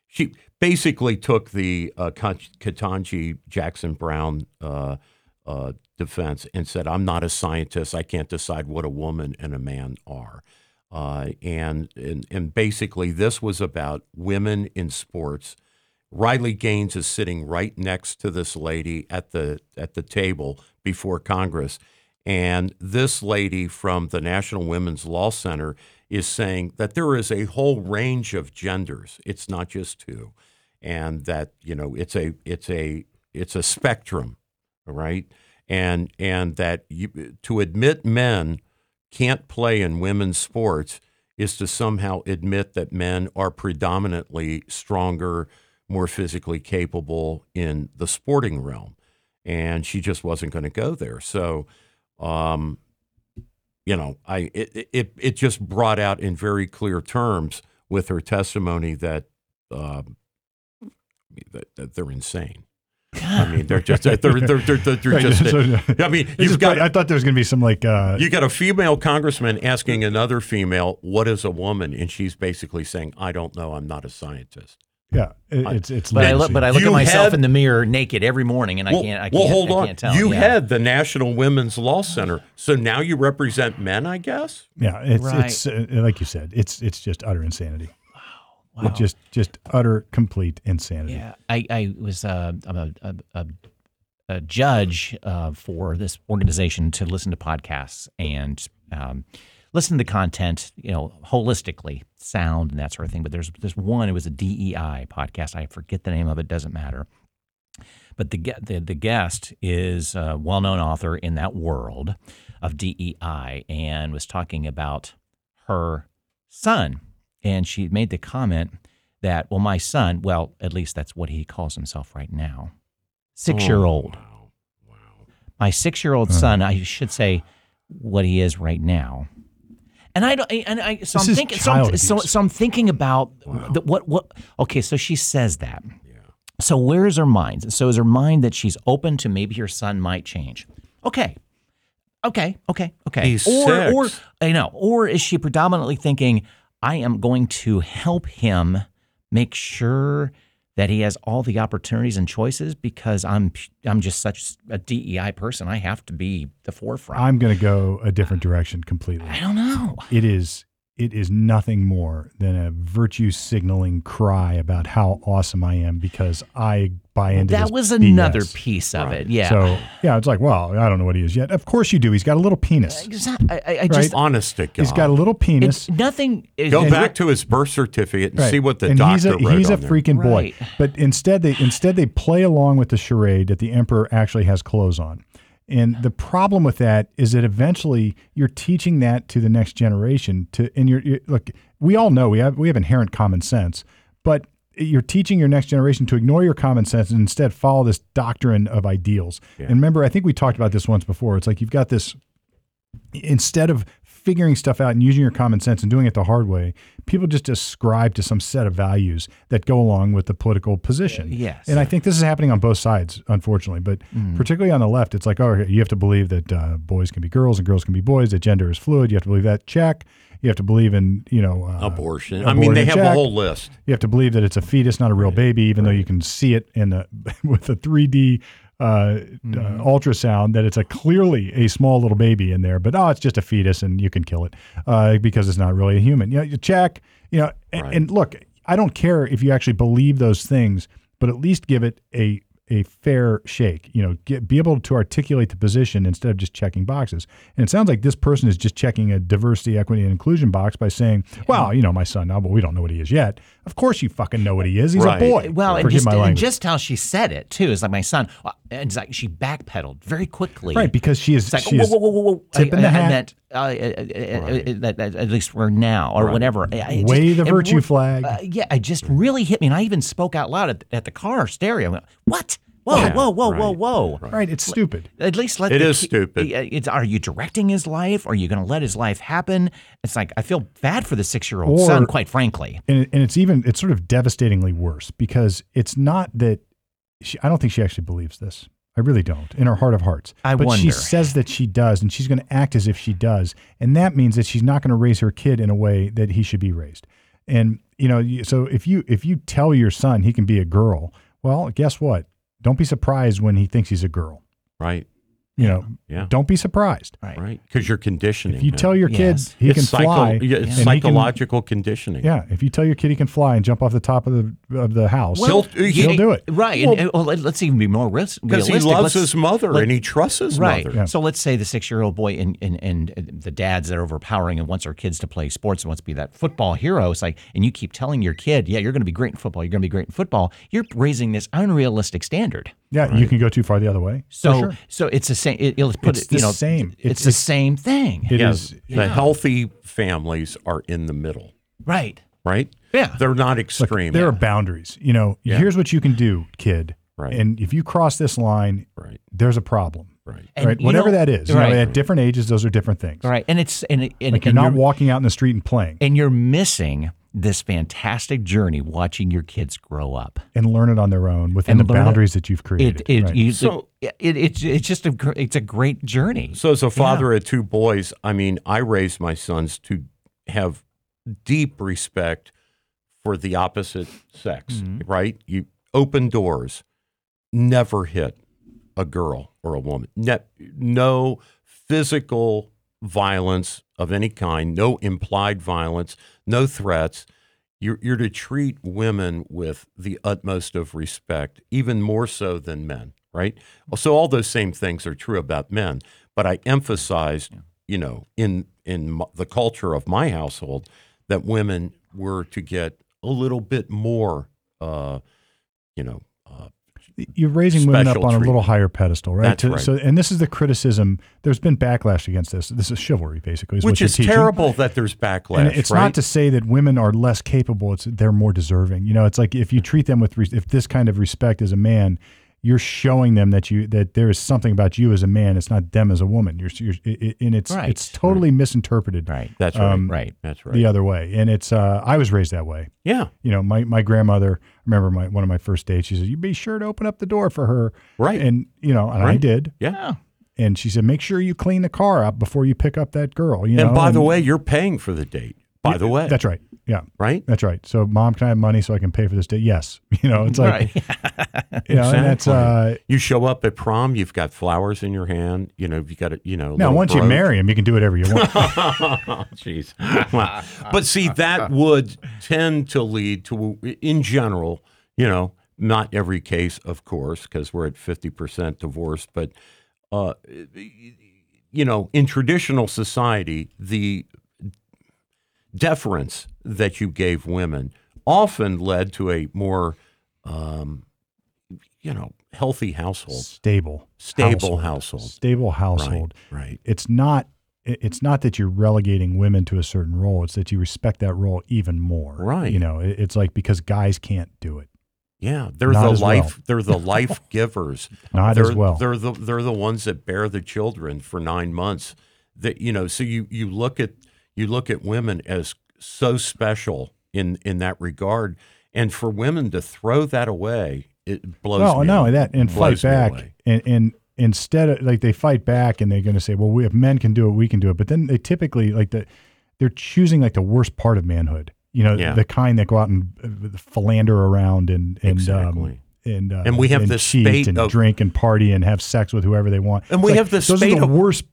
she basically took the uh, Ketanji Jackson Brown uh, uh, defense and said, "I'm not a scientist. I can't decide what a woman and a man are." Uh, and, and and basically, this was about women in sports, Riley Gaines is sitting right next to this lady at the at the table before Congress, and this lady from the National Women's Law Center is saying that there is a whole range of genders. It's not just two, and that you know it's a it's a it's a spectrum, right? And and that you, to admit men can't play in women's sports is to somehow admit that men are predominantly stronger, more physically capable in the sporting realm. And she just wasn't going to go there. So, um, you know, I it, it it just brought out in very clear terms with her testimony that um, that, that they're insane. I mean, they're just they're they're they're, they're, they're Right, just. so- I mean, you've got great. I thought there was going to be some like uh, you got a female congressman asking another female, "What is a woman?" and she's basically saying, "I don't know. I'm not a scientist." yeah, it, it's it's. But I look, but I look You at myself had- in the mirror naked every morning, and I well, can't. I well, can't. hold I on. can't tell. you yeah. had the National Women's Law Center, so now you represent men, I guess. yeah, it's Right. it's uh, like you said, it's it's just utter insanity. Wow. Just just utter complete insanity. Yeah, I, I was uh, I'm a, a, a, a judge uh, for this organization to listen to podcasts and um, listen to the content, you know, holistically, sound and that sort of thing. But there's there's one. It was a DEI podcast. I forget the name of it. Doesn't matter. But the the, the guest is a well-known author in that world of DEI and was talking about her son. And she made the comment that, well, my son, well, at least that's what he calls himself right now, six year old. Oh, wow. Wow. My six year old son, I should say what he is right now. And I don't, and I, so This I'm thinking, so I'm, so, so I'm thinking about the, what, what, okay, so she says that. Yeah. So where is her mind? So is her mind that she's open to maybe her son might change? Okay. Okay, okay, okay. He's or or six. I know. Or is she predominantly thinking, I am going to help him make sure that he has all the opportunities and choices because I'm I'm just such a DEI person. I have to be the forefront. I'm going to go a different direction completely. I don't know. It is it is nothing more than a virtue signaling cry about how awesome I am because I buy into That this was another BS. piece of it. Yeah. So yeah, it's like, well, I don't know what he is yet. Of course you do. He's got a little penis. Exact- I, I, I just Honest to God. He's got a little penis. it's nothing. is- Go back to his birth certificate and Right. see what the and doctor he's a, wrote he's a on there. freaking boy. But instead they instead they play along with the charade that the emperor actually has clothes on. And the problem with that is that eventually you're teaching that to the next generation to and you're, you're look, we all know we have we have inherent common sense, but you're teaching your next generation to ignore your common sense and instead follow this doctrine of ideals. And remember, I think we talked about this once before. It's like you've got this instead of figuring stuff out and using your common sense and doing it the hard way, people just ascribe to some set of values that go along with the political position. Yes. And I think this is happening on both sides, unfortunately. But particularly on the left, it's like, oh, you have to believe that uh, boys can be girls and girls can be boys, that gender is fluid. You have to believe that. Check. You have to believe in, you know, uh, abortion. I mean, they have abortion, a whole list. You have to believe that it's a fetus, not a real baby, even though you can see it in a, with a 3D uh, Mm-hmm. uh, ultrasound that it's a clearly a small little baby in there, but oh, it's just a fetus and you can kill it uh, because it's not really a human. You know, you check, you know, and, Right. and look, I don't care if you actually believe those things, but at least give it a a fair shake. You know, get, be able to articulate the position instead of just checking boxes. And it sounds like this person is just checking a diversity, equity, and inclusion box by saying, "Well, you know, my son now, but we don't know what he is yet." Of course, you fucking know what he is. He's Right. a boy. Well, and just, my and just how she said it too is like my son. uh, And it's like she backpedaled very quickly. right because she is It's like she whoa, whoa, whoa, whoa, whoa! tipping I, the I, hat. I meant uh, uh, uh, uh, that- that- at least for now or whatever. I- I just- the virtue re- flag. Uh, yeah, it just really hit me, and I even spoke out loud at, at the car stereo. I went, what? Whoa, Yeah, whoa, whoa, whoa, right, whoa! right. It's stupid. At least let It the is ki- stupid. It's are you directing his life? Are you going to let his life happen? It's like I feel bad for the six year old Or- son, quite frankly. and, and it's even it's sort of devastatingly worse because it's not that she, I don't think she actually believes this. I really don't in her heart of hearts. I but she says that she does, and she's going to act as if she does, and that means that she's not going to raise her kid in a way that he should be raised. And you know, so if you if you tell your son he can be a girl, well, guess what? Don't be surprised when he thinks he's a girl. Right. You know, Yeah. don't be surprised. Right. right? Because you're conditioning. If you him. tell your kid Yes. he it's can psycho- fly, yeah, it's he can- psychological conditioning. yeah, if you tell your kid he can fly and jump off the top of the of the house, Well, he'll, he- do it. Right. and, and, well, let- let's even be more ris- because he loves Let's- his mother let- and he trusts his Right. mother. So let's say the six-year-old boy and, and and the dads that are overpowering and wants our kids to play sports and wants to be that football hero. It's like, and you keep telling your kid, yeah, you're going to be great in football. You're going to be great in football. You're raising this unrealistic standard. Yeah, you can go too far the other way. So sure. so it's the same. It, will put It's it, you the know, same. It's, It's- the it's- same thing. It Yes, is- the healthy families are in the middle, right. right? Yeah. they're not extreme. There are boundaries. You know, here's what you can do, kid. Right. And if you cross this line, right, there's a problem. right. And right. Whatever know- that is. You know, right. at different ages, those are different things. Right. And it's and and, Like you're and not walking out in the street and playing and you're missing this fantastic journey watching your kids grow up. and learn it on their own within And the learn it- boundaries that you've created. It it, right. you, So- it, it it's it's just a it's a great journey. So, as a father of two boys, I mean, I raised my sons to have deep respect for the opposite sex, Mm-hmm. right? You open doors, never hit a girl or a woman, ne- no physical violence of any kind, no implied violence, no threats. You're, you're to treat women with the utmost of respect, even more so than men, right? So all those same things are true about men, but I emphasized, you know, in in the culture of my household, that women were to get a little bit more, uh, you know, uh, you're raising women up on a little higher pedestal, right? That's To- right. So, and this is the criticism. There's been backlash against this. This is chivalry, basically, is which is teaching. terrible that there's backlash. And it's right? not to say that women are less capable. It's they're more deserving. You know, it's like if you treat them with res- if this kind of respect as a man, you're showing them that you that there is something about you as a man. It's not them as a woman. You're, you're it, and it's Right. it's totally misinterpreted Right. That's right. um, Right. That's right. the other way. And it's uh, I was raised that way. yeah. You know, my my grandmother. I remember my one of my first dates. She said, "You be sure to open up the door for her." Right. And you know, and I did. Yeah. And she said, "Make sure you clean the car up before you pick up that girl." You know. and by the way, you're paying for the date. By the way, that's right. Yeah. right? That's right. So, mom, can I have money so I can pay for this date? Yes. You know, it's like, Right. you know, and that's, uh, You show up at prom, you've got flowers in your hand. You know, you got a, you know. now little once you marry him, you can do whatever you want. oh, jeez. Well, but see, that would tend to lead to, in general, you know, not every case, of course, because we're at 50% divorce, but, uh, you know, in traditional society, the deference that you gave women often led to a more, um, you know, healthy household, Stable. stable household. Stable household. Right, right. It's not, it's not that you're relegating women to a certain role. It's that you respect that role even more. Right. You know, it's like because guys can't do it. Yeah, they're Not the as well. life. They're the life givers. Not they're, as well. They're the they're the ones that bear the children for nine months. That you know, so you you look at you look at women as so special in in that regard, and for women to throw that away, it blows. Well, me not away. only that, and fight back, and, and instead of like they fight back, and they're going to say, "Well, we, if men can do it, we can do it." But then they typically like the they're choosing like the worst part of manhood. You know, Yeah. the kind that go out and uh, philander around and and um, and uh, And we have and this cheat and of- drink and party and have sex with whoever they want. And It's we like, have this those are the of- worst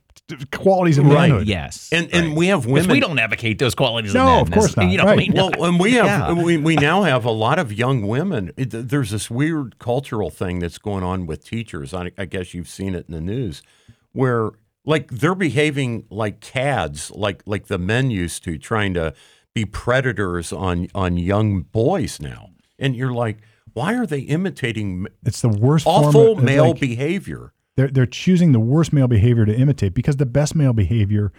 qualities of Right. manhood. Yes. And and right. we have women. we don't advocate those qualities. No, men. of course not. You know, Right. I mean, Well, and we have Yeah. we, we now have a lot of young women. It, there's this weird cultural thing that's going on with teachers. I, I guess you've seen it in the news, where like they're behaving like cads, like like the men used to, trying to be predators on on young boys now. And you're like, why are they imitating It's the worst form awful of, male like- behavior? They're they're choosing the worst male behavior to imitate because the best male behavior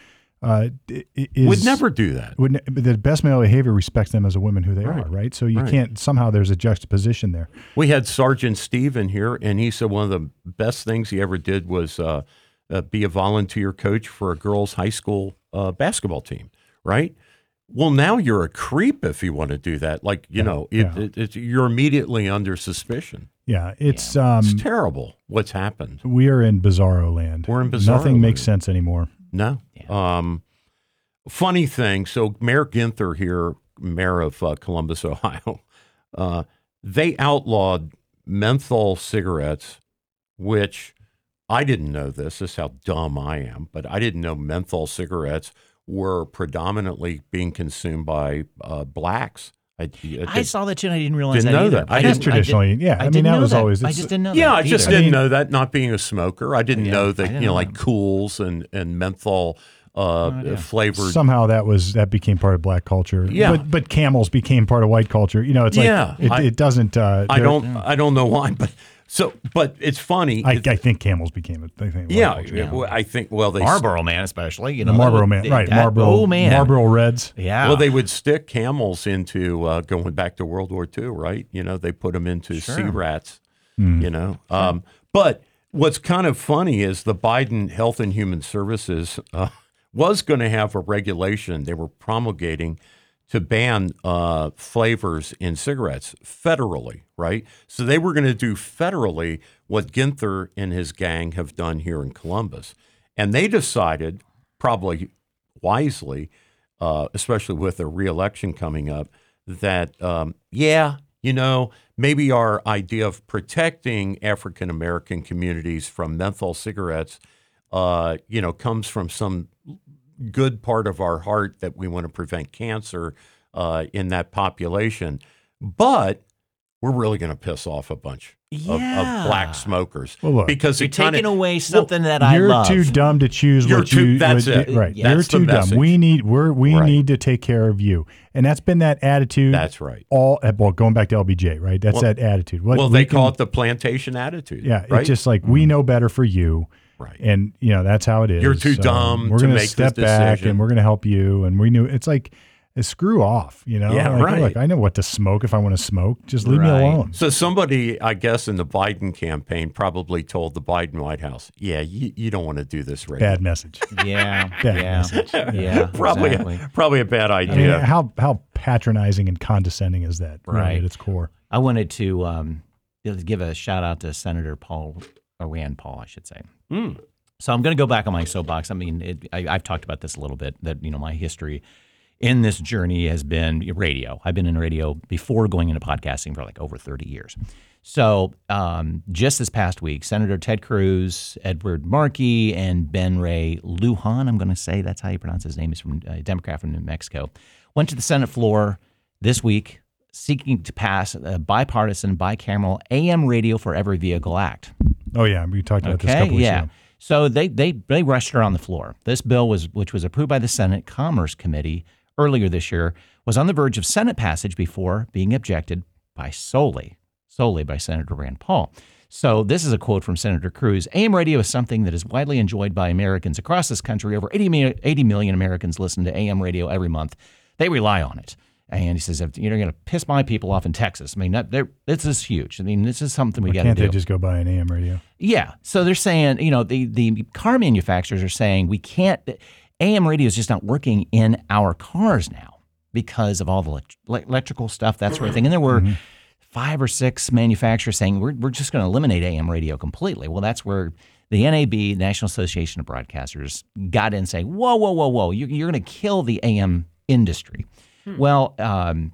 uh, is Would never do that. would ne- the best male behavior respects them as a woman who they Right. are, right? So you Right. can't somehow there's a juxtaposition there. We had Sergeant Steve in here, and he said one of the best things he ever did was uh, uh, be a volunteer coach for a girls' high school uh, basketball team. Right? Well, now you're a creep if you want to do that. Like you know, it, yeah. it, it's you're immediately under suspicion. Yeah, it's um It's terrible what's happened. we are in bizarro land. We're in bizarro Nothing makes sense anymore. No. Um, funny thing. So Mayor Ginther here, mayor of uh, Columbus, Ohio, uh, they outlawed menthol cigarettes, which I didn't know this. This is how dumb I am, but I didn't know menthol cigarettes were predominantly being consumed by uh, blacks. I, I I saw that too, and I didn't realize Didn't that know either. that. I I didn't- didn't- didn't- yeah, I mean, didn't that know was always- I just didn't know. yeah, that I just either. didn't know that. Not being a smoker, I didn't Yeah, know that didn't you know, know like Kools and and menthol uh, idea. flavored. Somehow that was that became part of black culture. Yeah. but but camels became part of white culture. You know, it's like Yeah, it, I- it doesn't. Uh, I don't. I don't know why, but so but it's funny. I, It's- I think camels became a thing. yeah, yeah, well, I think well they Marlboro Man, especially. You know, the Marlboro would- man, right? that- Marlboro, Oh man, Marlboro Reds. Yeah. Well, they would stick camels into uh, going back to World War II, right? You know, they put them into sea Sure. rats. You know, um, but what's kind of funny is the Biden Health and Human Services uh, was going to have a regulation they were promulgating to ban uh, flavors in cigarettes federally, right? So they were going to do federally what Ginther and his gang have done here in Columbus, and they decided, probably wisely, uh, especially with a reelection coming up, that um, yeah, you know, maybe our idea of protecting African American communities from menthol cigarettes, uh, you know, comes from some good part of our heart that we want to prevent cancer uh, in that population, but we're really going to piss off a bunch of, of black smokers Well, look, because You're it kinda, taking away something that I love. You're love. too dumb to choose You're what too- you. that's what- it. Right. Yeah. You're That's the too dumb. message. We need. We're we Right. need to take care of you, and that's been that attitude. That's right. all. Well, going back to LBJ, right? That's Well- that attitude. What Well, we they can- call it the plantation attitude. Yeah, right. it's just like we know better for you, right. and you know that's how it is. You're too So dumb We're to gonna make this step back, decision. and we're going to help you. And we knew it's like uh, screw off. You know, Yeah, like, right. Look, I know what to smoke if I want to smoke. Just leave Right. me alone. So somebody, I guess, in the Biden campaign probably told the Biden White House, "Yeah, you, you don't want to do this, right?" Bad message. yeah, Bad yeah, message. yeah. probably, exactly. probably a bad I mean, idea. how how patronizing and condescending is that? really, Right. at its core. I wanted to um, give a shout out to Senator Paul, or Rand Paul, I should say. Hmm. So I'm going to go back on my soapbox. I mean, it, I, I've talked about this a little bit. That you know, my history in this journey has been radio. I've been in radio before going into podcasting for like over 30 years. So um, just this past week, Senator Ted Cruz, Edward Markey, and Ben Ray Lujan, I'm going to say that's how you pronounce his name. He's from a Democrat from New Mexico. Went to the Senate floor this week seeking to pass a bipartisan, bicameral AM radio for every vehicle act. Oh yeah, we talked about this a Okay, couple weeks yeah. ago. So they they they rushed her on the floor. This bill was which was approved by the Senate Commerce Committee earlier this year was on the verge of Senate passage before being objected by solely solely by Senator Rand Paul. So this is a quote from Senator Cruz. AM radio is something that is widely enjoyed by Americans across this country. Over 80 80 million Americans listen to AM radio every month. They rely on it. And he says, if you're going to piss my people off in Texas, I mean, that, this is huge. I mean, this is something we got to do. Can't they just go buy an AM radio? Yeah. So they're saying, you know, the, the car manufacturers are saying we can't, AM radio is just not working in our cars now because of all the elect- le- electrical stuff, that sort of thing. And there were mm-hmm. five or six manufacturers saying we're, we're just going to eliminate AM radio completely. Well, that's where the NAB, National Association of Broadcasters, got in saying, whoa, whoa, whoa, whoa, you're, you're going to kill the AM industry. Well, um,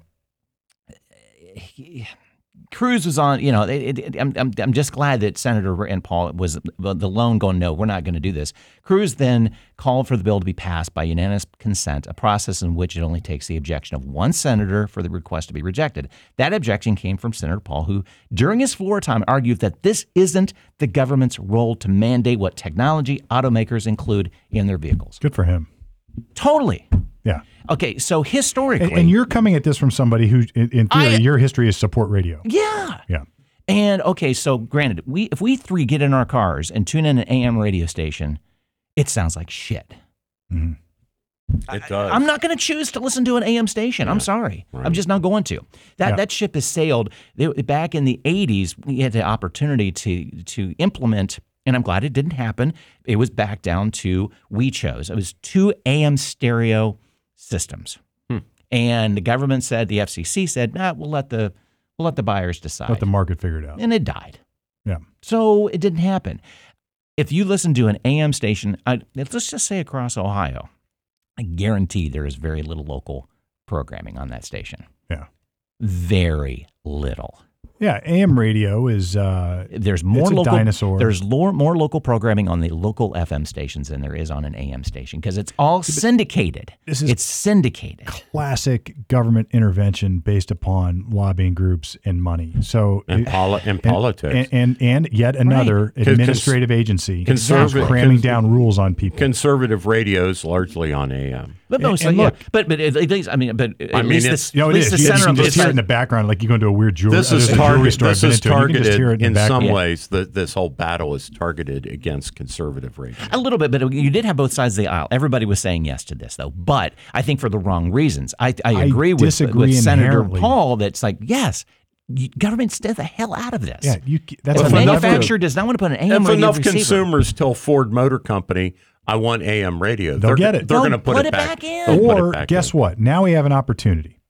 Cruz was on, you know, it, it, I'm, I'm, I'm just glad that Senator Rand Paul was the lone going, no, we're not going to do this. Cruz then called for the bill to be passed by unanimous consent, a process in which it only takes the objection of one senator for the request to be rejected. That objection came from Senator Paul, who, during his floor time, argued that this isn't the government's role to mandate what technology automakers include in their vehicles. Good for him. Totally. Yeah. Okay, so historically, And, and you're coming at this from somebody who, in, in theory, I- your history is support radio. yeah. Yeah. And okay, so granted, we if we three get in our cars and tune in an AM radio station, it sounds like shit. Mm-hmm. It does. I'm not going to choose to listen to an AM station. I'm sorry. I'm just not going to. That Yeah. that ship has sailed. Back in the 80s, we had the opportunity to to implement and I'm glad it didn't happen. It was back down to we chose. It was two AM stereo systems. Hmm. And the government said, the FCC said, "Nah, we'll let the we'll let the buyers decide." Let the market figure it out. and it died. Yeah. So it didn't happen. If you listen to an AM station, I, let's just say across Ohio, I guarantee there is very little local programming on that station. Yeah. Very little. Yeah, AM radio is uh, There's more It's a local. dinosaur. There's more, more local programming on the local FM stations than there is on an AM station because it's all syndicated. This is- it's syndicated. classic government intervention based upon lobbying groups and money. So and, it- poli- and and, politics. and, and and yet another Cons- administrative agency conservative- cramming cons- down rules on people. Conservative radios largely on AM. But mostly, and yeah. look- But but at least I mean, but at I mean, least this, you know, at least is. the You center can of just it's hear it in the background, like you go into a weird jewelry. This is there's a jewelry targeted. store I've This been is into, and you targeted in, in some background. ways. The, this whole battle is targeted against conservative radio. A little bit, but you did have both sides of the aisle. Everybody was saying yes to this, though. But I think for the wrong reasons. I, I I agree with, with Senator. Paul that's like, yes, you, government stay the hell out of this. Yeah, you. That's if If a a enough- manufacturer does not want to put an AM If radio enough receiver, consumers tell Ford Motor Company, "I want AM radio," They'll they're, get it. They're going to put, put it it back, back in. They'll put it Or back guess in. what? Now we have an opportunity.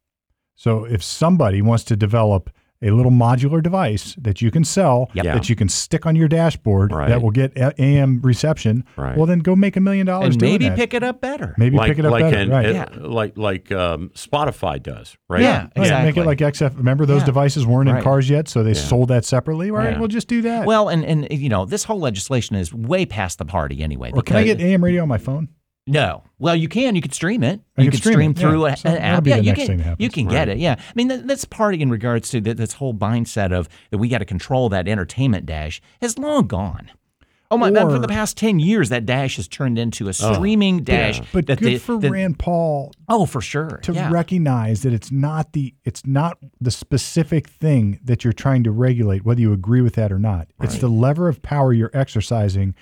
So if somebody wants to develop a little modular device that you can sell, Yep. Yeah. that you can stick on your dashboard, Right. that will get AM reception. Right. Well, then go make a million dollars and maybe that. pick it up better. maybe like pick it up like better. an- right. Yeah. like like um, Spotify does, right? Yeah, Right, Make it like XM. Remember those Yeah. devices weren't in cars yet, so they sold that separately. All right, Yeah. we'll just do that. Well, and and you know, this whole legislation is way past the party anyway. or can I get AM radio on my phone? No. Well, you can. You can stream it. You can can stream stream, through yeah. a- So an app. Yeah, the you can. you can get it. Yeah. I mean, that, that's part in regards to th- this whole mindset of that we got to control that entertainment dash has long gone. Oh my! Or- for the past ten years, that dash has turned into a oh, streaming dash. But that good the- for that- Rand Paul Oh, for sure. to yeah. recognize that it's not the it's not the specific thing that you're trying to regulate, whether you agree with that or not. It's the lever of power you're exercising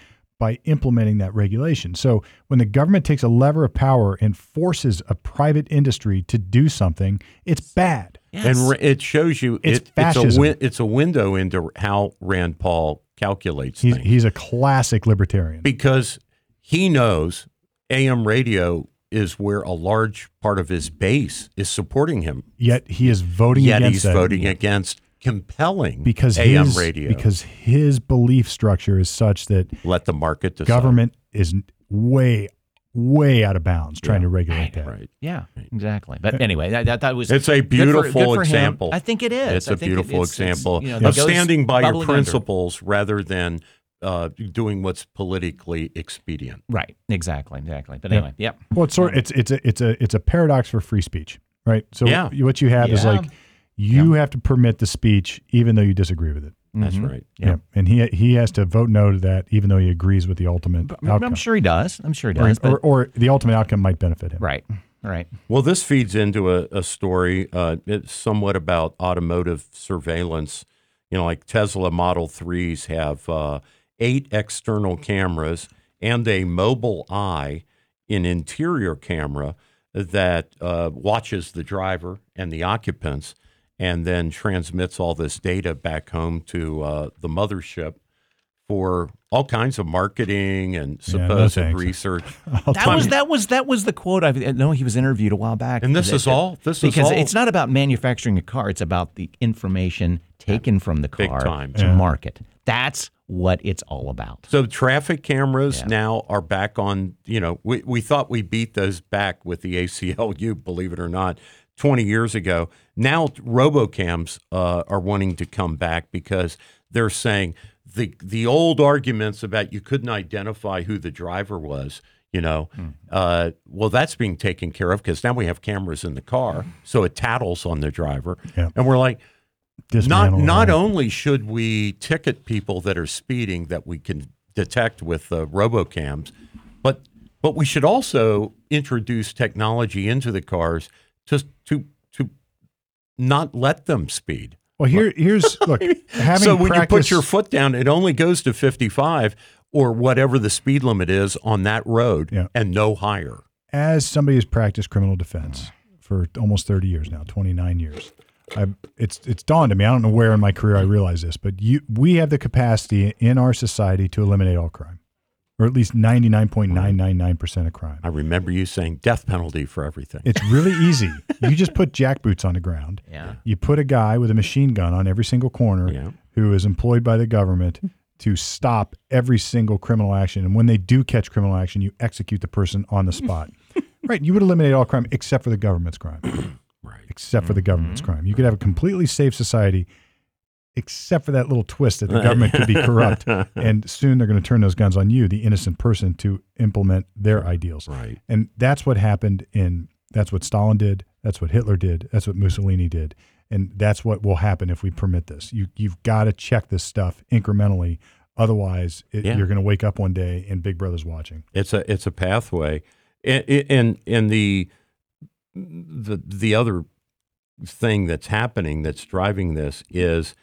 by implementing that regulation. So when the government takes a lever of power and forces a private industry to do something, it's bad. Yes. And ra- it shows you It's it, it's a fascism. win, it's a window into how Rand Paul calculates He's things he's a classic libertarian. because he knows AM radio is where a large part of his base is supporting him. Yet he is voting Yet against he's that voting against compelling because AM his, radio. because his belief structure is such that let the market decide. government is way way out of bounds trying to regulate that. right. Yeah, exactly. But anyway, that, that, that was It's a good for- beautiful good for him. example. I think it is. It's I a think beautiful it's- it's, example you know, of standing by your bubbling under. principles rather than uh, doing what's politically expedient. Right. Exactly. Exactly. But anyway, yep. Well, it's sort it's it's a it's a it's a paradox for free speech, right? So Yeah. what you have is Yeah. like you have to permit the speech even though you disagree with it. That's Mhm. right. Yeah. And he he has to vote no to that even though he agrees with the ultimate I'm sure he does. I'm sure he or, does. but- or, or the ultimate outcome might benefit him. right. Right. Well, this feeds into a, a story. Uh, it's somewhat about automotive surveillance. You know, like Tesla Model 3s have uh, eight external cameras and a mobile eye, an interior camera that uh, watches the driver and the occupants and then transmits all this data back home to uh, the mothership for all kinds of marketing and Yeah, no supposed research. That was that was that was the quote. I've, know he was interviewed a while back. And this That- is all- this is because all- it's not about manufacturing a car. It's about the information taken from the car time. to Yeah. market. That's what it's all about. So traffic cameras Yeah. now are back on. You know, we, we thought we beat those back with the ACLU, believe it or not, 20 years ago. Now robocams uh, are wanting to come back because they're saying the the old arguments about you couldn't identify who the driver was. You know, uh, well, that's being taken care of because now we have cameras in the car, so it tattles on the driver, Yeah. and we're like, not Dismantle not that. only should we ticket people that are speeding that we can detect with uh, robocams, but but we should also introduce technology into the cars just to to not let them speed. Well, here here's look. Having so when you put your foot down, it only goes to 55 or whatever the speed limit is on that road Yeah. and no higher. as somebody who's practiced criminal defense for almost 30 years now, 29 years, I've, it's it's dawned on me. I don't know where in my career I realized this, but you we have the capacity in our society to eliminate all crime, or at least 99.999 percent of crime. I remember you saying death penalty for everything. It's really easy. You just put jackboots on the ground. Yeah. You put a guy with a machine gun on every single corner Yeah. who is employed by the government to stop every single criminal action. And when they do catch criminal action, you execute the person on the spot. right. You would eliminate all crime except for the government's crime. Right. Except for the mm-hmm. government's crime. You could have a completely safe society except for that little twist that the government could be corrupt. And soon they're going to turn those guns on you, the innocent person, to implement their ideals. Right. And that's what happened in, that's what Stalin did. That's what Hitler did. That's what Mussolini did. And that's what will happen if we permit this. You, you've got to check this stuff incrementally. Otherwise, it, Yeah. you're going to wake up one day and Big Brother's watching. It's a it's a pathway, and and and the the the other thing that's happening that's driving this is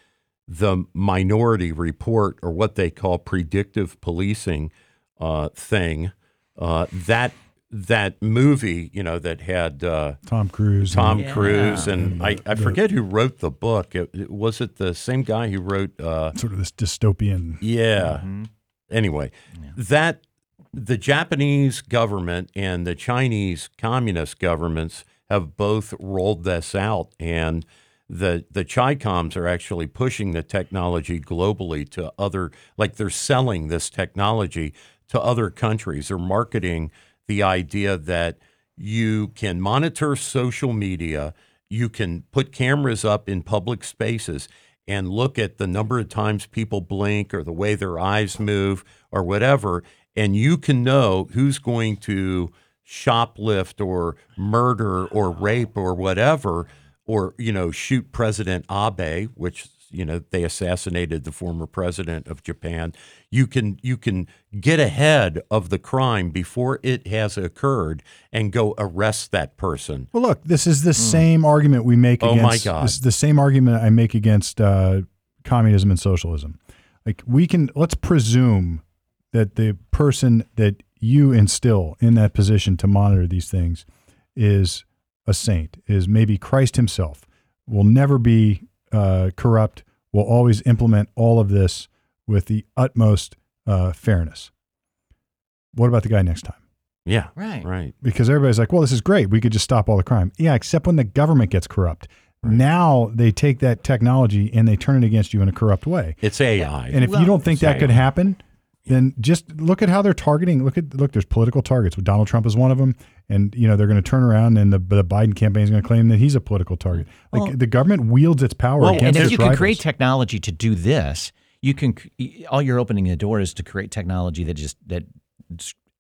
the minority report or what they call predictive policing uh, thing. Uh, that that movie, you know, that had uh, Tom Cruise. Tom Yeah. Cruise and And I, the- I the- forget who wrote the book. It, it- was it the same guy who wrote? Uh, sort of this dystopian. yeah. Mm-hmm. Anyway, that the Japanese government and the Chinese communist governments have both rolled this out, and the the Chicoms are actually pushing the technology globally to other, like they're selling this technology to other countries. They're marketing the idea that you can monitor social media, you can put cameras up in public spaces and look at the number of times people blink or the way their eyes move or whatever, and you can know who's going to shoplift or murder or rape or whatever, or you know shoot President Abe, which you know they assassinated the former president of Japan. You can you can get ahead of the crime before it has occurred and go arrest that person. Well, look, this is the same argument we make Oh, my against. God. This is the same argument I make against uh, communism and socialism. Like we can let's presume that the person that you instill in that position to monitor these things is a saint, is maybe Christ Himself. Will never be uh, corrupt. Will always implement all of this with the utmost uh, fairness. What about the guy next time? Yeah, Right. right. because everybody's like, well, this is great. We could just stop all the crime. Yeah, except when the government gets corrupt. Now they take that technology and they turn it against you in a corrupt way. It's AI. And if Well, you don't think that it's could happen, then just look at how they're targeting. Look at look. There's political targets. Donald Trump is one of them, and you know they're going to turn around and the, the Biden campaign is going to claim that he's a political target. Like Well- the government wields its power Well, against and if its you can create technology to do this, you can. All you're opening the door is to create technology that just that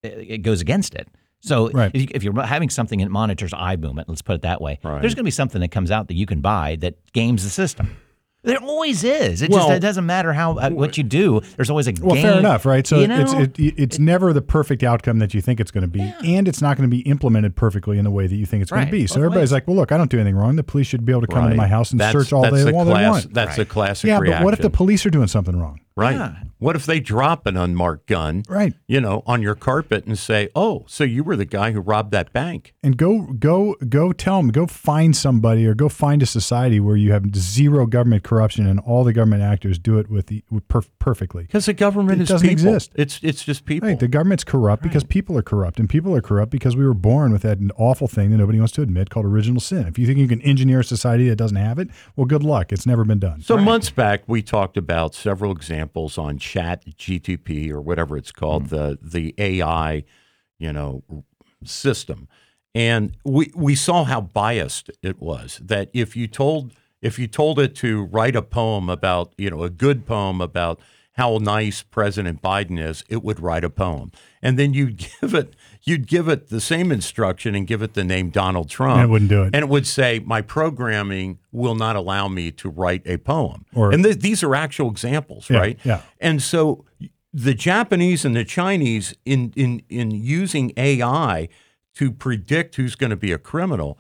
it goes against it. So Right. if, you, if you're having something that monitors eye movement, let's put it that way, Right. there's going to be something that comes out that you can buy that games the system. There always is. It Well- just it doesn't matter how uh, what you do. There's always a Well, game. fair enough, right? So you it's it, it's never the perfect outcome that you think it's going to be, and it's not going to be implemented perfectly in the way that you think it's going to be. So both everybody's ways. like, "Well, look, I don't do anything wrong. The police should be able to come into Right. my house and That's- search all that's they, a all they want." That's a classic yeah, reaction. but what if the police are doing something wrong? Right? Yeah. What if they drop an unmarked gun, Right. you know, on your carpet and say, "Oh, so you were the guy who robbed that bank?" And go go go tell them, go find somebody or go find a society where you have zero government corruption and all the government actors do it with the with perf- perfectly. Because the government It is doesn't people. exist. It's it's just people. Right, the government's corrupt because people are corrupt, and people are corrupt because we were born with that awful thing that nobody wants to admit called original sin. If you think you can engineer a society that doesn't have it, well, good luck. It's never been done. So months back, we talked about several examples on Chat GTP or whatever it's called, hmm. the the AI, you know, system, and we we saw how biased it was. That if you told if you told it to write a poem about you know a good poem about how nice President Biden is, it would write a poem, and then you'd give it you'd give it the same instruction and give it the name Donald Trump, And it wouldn't do it. and it would say, "My programming will not allow me to write a poem." Or- and th- these are actual examples, Yeah, right? yeah. And so the Japanese and the Chinese, in in in using AI to predict who's going to be a criminal,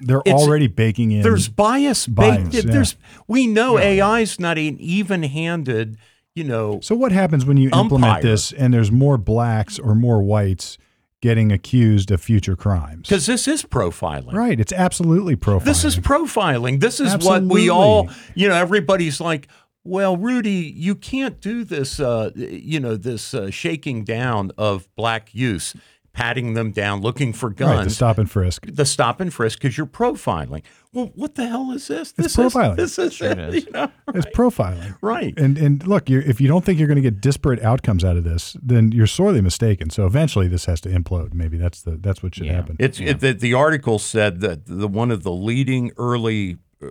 They're It's- already baking in. there's bias. Bias, baked. yeah. There's we know AI is not an even-handed. You know, so what happens when you implement this and there's more blacks or more whites getting accused of future crimes? because this is profiling. Right, it's absolutely profiling. This is profiling. This is what we all, you know, everybody's like, well, Rudy, you can't do this, uh, you know, this uh, shaking down of black youth, patting them down, looking for right, guns, the stop and frisk. the stop and frisk because you're profiling. Well, what the hell is this? It's This profiling. Is, this is Sure it, it is. you know? It's profiling. Right. And and look, you're, if you don't think you're going to get disparate outcomes out of this, then you're sorely mistaken. So eventually, this has to implode. Maybe that's the that's what should Yeah. happen. It's it, the, the article said that the one of the leading early uh,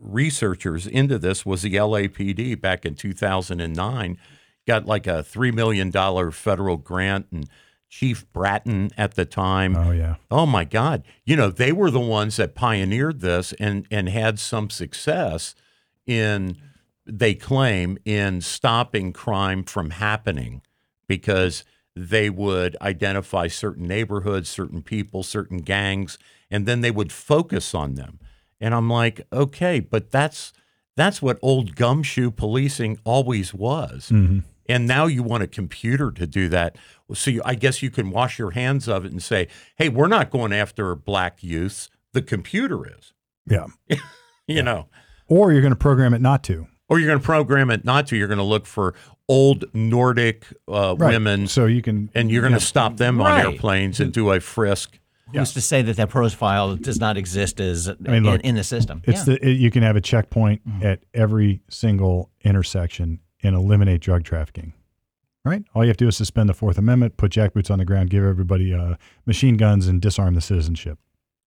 researchers into this was the LAPD back in 2009. Got like a $3 million federal grant, and Chief Bratton at the time. Oh yeah. Oh my God. You know, they were the ones that pioneered this and, and had some success in, they claim, in stopping crime from happening because they would identify certain neighborhoods, certain people, certain gangs, and then they would focus on them. And I'm like, okay, but that's that's what old gumshoe policing always was. Mm-hmm. And now you want a computer to do that. So you, I guess you can wash your hands of it and say, hey, we're not going after black youths. The computer is, Yeah. you know, Or you're going to program it not to. or you're going to program it not to. You're going to look for old Nordic uh, Right. women So you can. and you're going to stop them on airplanes and do a frisk. Who's to say that that profile does not exist as mean, in, look, in the system? It's Yeah. the it, you can have a checkpoint at every single intersection and eliminate drug trafficking. Right. All you have to do is suspend the Fourth Amendment, put jackboots on the ground, give everybody uh, machine guns, and disarm the citizenship.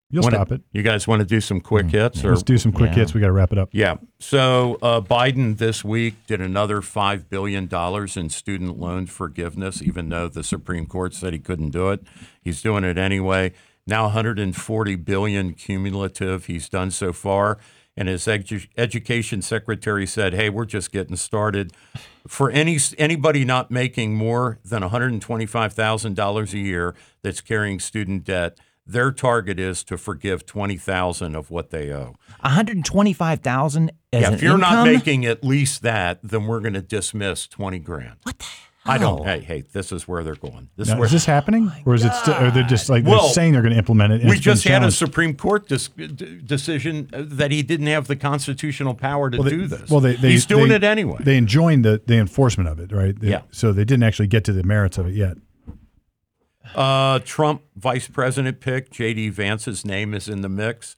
You'll Wanna- stop it. You guys want to do some quick hits? Or Let's do some quick Yeah. hits. We got to wrap it up. Yeah. So uh, Biden this week did another $5 billion in student loan forgiveness, even though the Supreme Court said he couldn't do it. He's doing it anyway. Now 140 billion cumulative he's done so far. And his edu- education secretary said, "Hey, we're just getting started. For any anybody not making more than $125,000 a year that's carrying student debt, their target is to forgive 20,000 of what they owe." 125,000 as Yeah, if you're not making at least that, then we're going to dismiss twenty grand. What the hell? I don't. Hey, hey, this is where they're going. This is where is this happening, or is it still? Are they just like Well, they're saying they're going to implement it? we just had a? Supreme Court dis- d- decision uh, that he didn't have the constitutional power to Well, they- do this. Well, they, they he's doing they- it anyway. They enjoined the the enforcement of it, right? They- Yeah. So they didn't actually get to the merits of it yet. Uh, Trump vice president pick J.D. Vance's name is in the mix.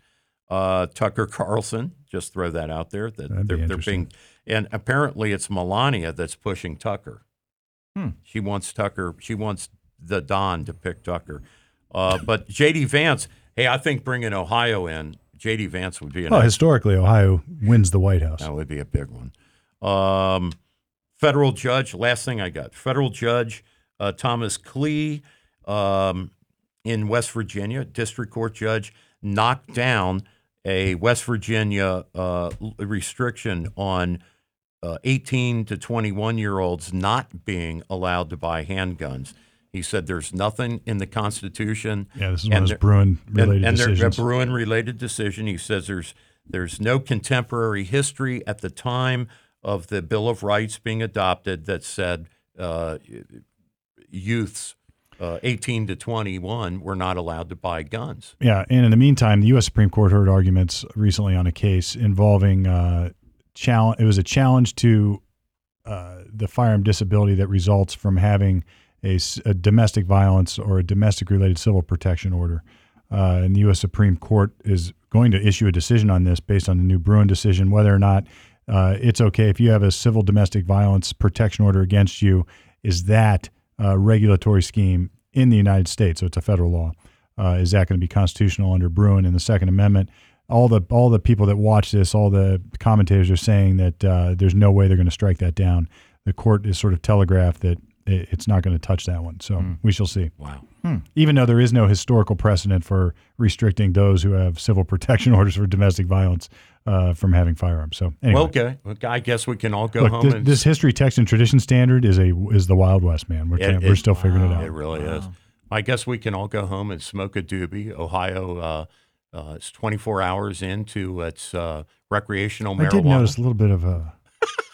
Uh, Tucker Carlson, just throw that out there. That That'd they're, they're being, and apparently it's Melania that's pushing Tucker. Hmm. She wants Tucker. She wants the Don to pick Tucker. Uh, but J.D. Vance, hey, I think bringing Ohio in, J.D. Vance would be an Well, historically, Ohio wins the White House. that would be a big one. Um, federal judge. Last thing I got. Federal judge uh, Thomas Kleeh um, in West Virginia, district court judge, knocked down a West Virginia uh, restriction on uh, 18 to 21 year olds not being allowed to buy handguns. He said there's nothing in the Constitution. Yeah, this is and one of those Bruen related and, and a Bruen related decision. He says there's there's no contemporary history at the time of the Bill of Rights being adopted that said uh, youths uh, 18 to 21 were not allowed to buy guns. Yeah, and in the meantime, the U.S. Supreme Court heard arguments recently on a case involving uh, challenge. It was a challenge to uh, the firearm disability that results from having a domestic violence or a domestic related civil protection order. Uh, and the U.S. Supreme Court is going to issue a decision on this based on the new Bruen decision, whether or not uh, it's okay if you have a civil domestic violence protection order against you. Is that uh, regulatory scheme in the United States? So it's a federal law. Uh, is that going to be constitutional under Bruen and the Second Amendment? All the all the people that watch this, all the commentators are saying that uh, there's no way they're going to strike that down. The court is sort of telegraphed that it, it's not going to touch that one. So we shall see. Wow. Even though there is no historical precedent for restricting those who have civil protection orders for domestic violence uh, from having firearms. So anyway, Well, okay. I guess we can all go look, home this, and this history, text, and tradition standard is a is the Wild West, man. We're It- it- we're still figuring it out. It really is. I guess we can all go home and smoke a doobie. Ohio, uh, uh, it's 24 hours into its uh, recreational marijuana. I did notice a little bit of a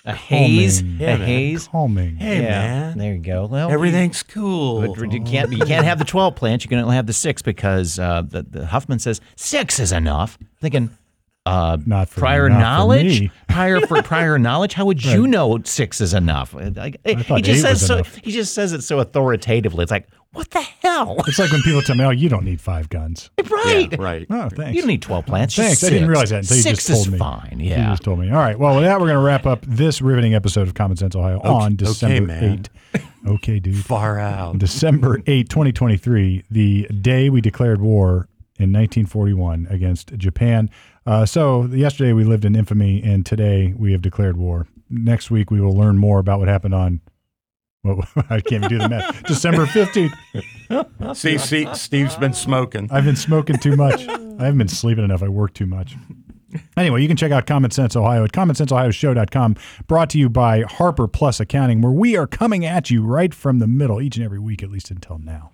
A haze, Calming. Yeah, a man. haze. calming. Hey, yeah, man. there you go. Well, Everything's cool. But you can't you can't have the twelve plants. You can only have the six because uh, the, the Huffman says six is enough. Thinking uh, Not for- prior not for knowledge, me. prior for prior knowledge. How would you know six is enough? Like, he just eight says was so. enough. He just says it so authoritatively. It's like what the hell, It's like when people tell me, "Oh, you don't need five guns." right? Yeah, right. Oh, thanks. You don't need twelve plants. just Thanks. I didn't realize that until you just told is me. fine. You Yeah. just told me. All right. Well, with that, we're going to wrap up this riveting episode of Common Sense Ohio on okay, December man. 8. Okay, dude. Far out. December 8, 2023, the day we declared war in 1941 against Japan. Uh, so yesterday we lived in infamy, and today we have declared war. Next week we will learn more about what happened on. Well, I can't even do the math. December 15th. See, see, Steve's been smoking. I've been smoking too much. I haven't been sleeping enough. I work too much. Anyway, you can check out Common Sense Ohio at commonsenseohioshow.com, brought to you by Harper Plus Accounting, where we are coming at you right from the middle each and every week, at least until now.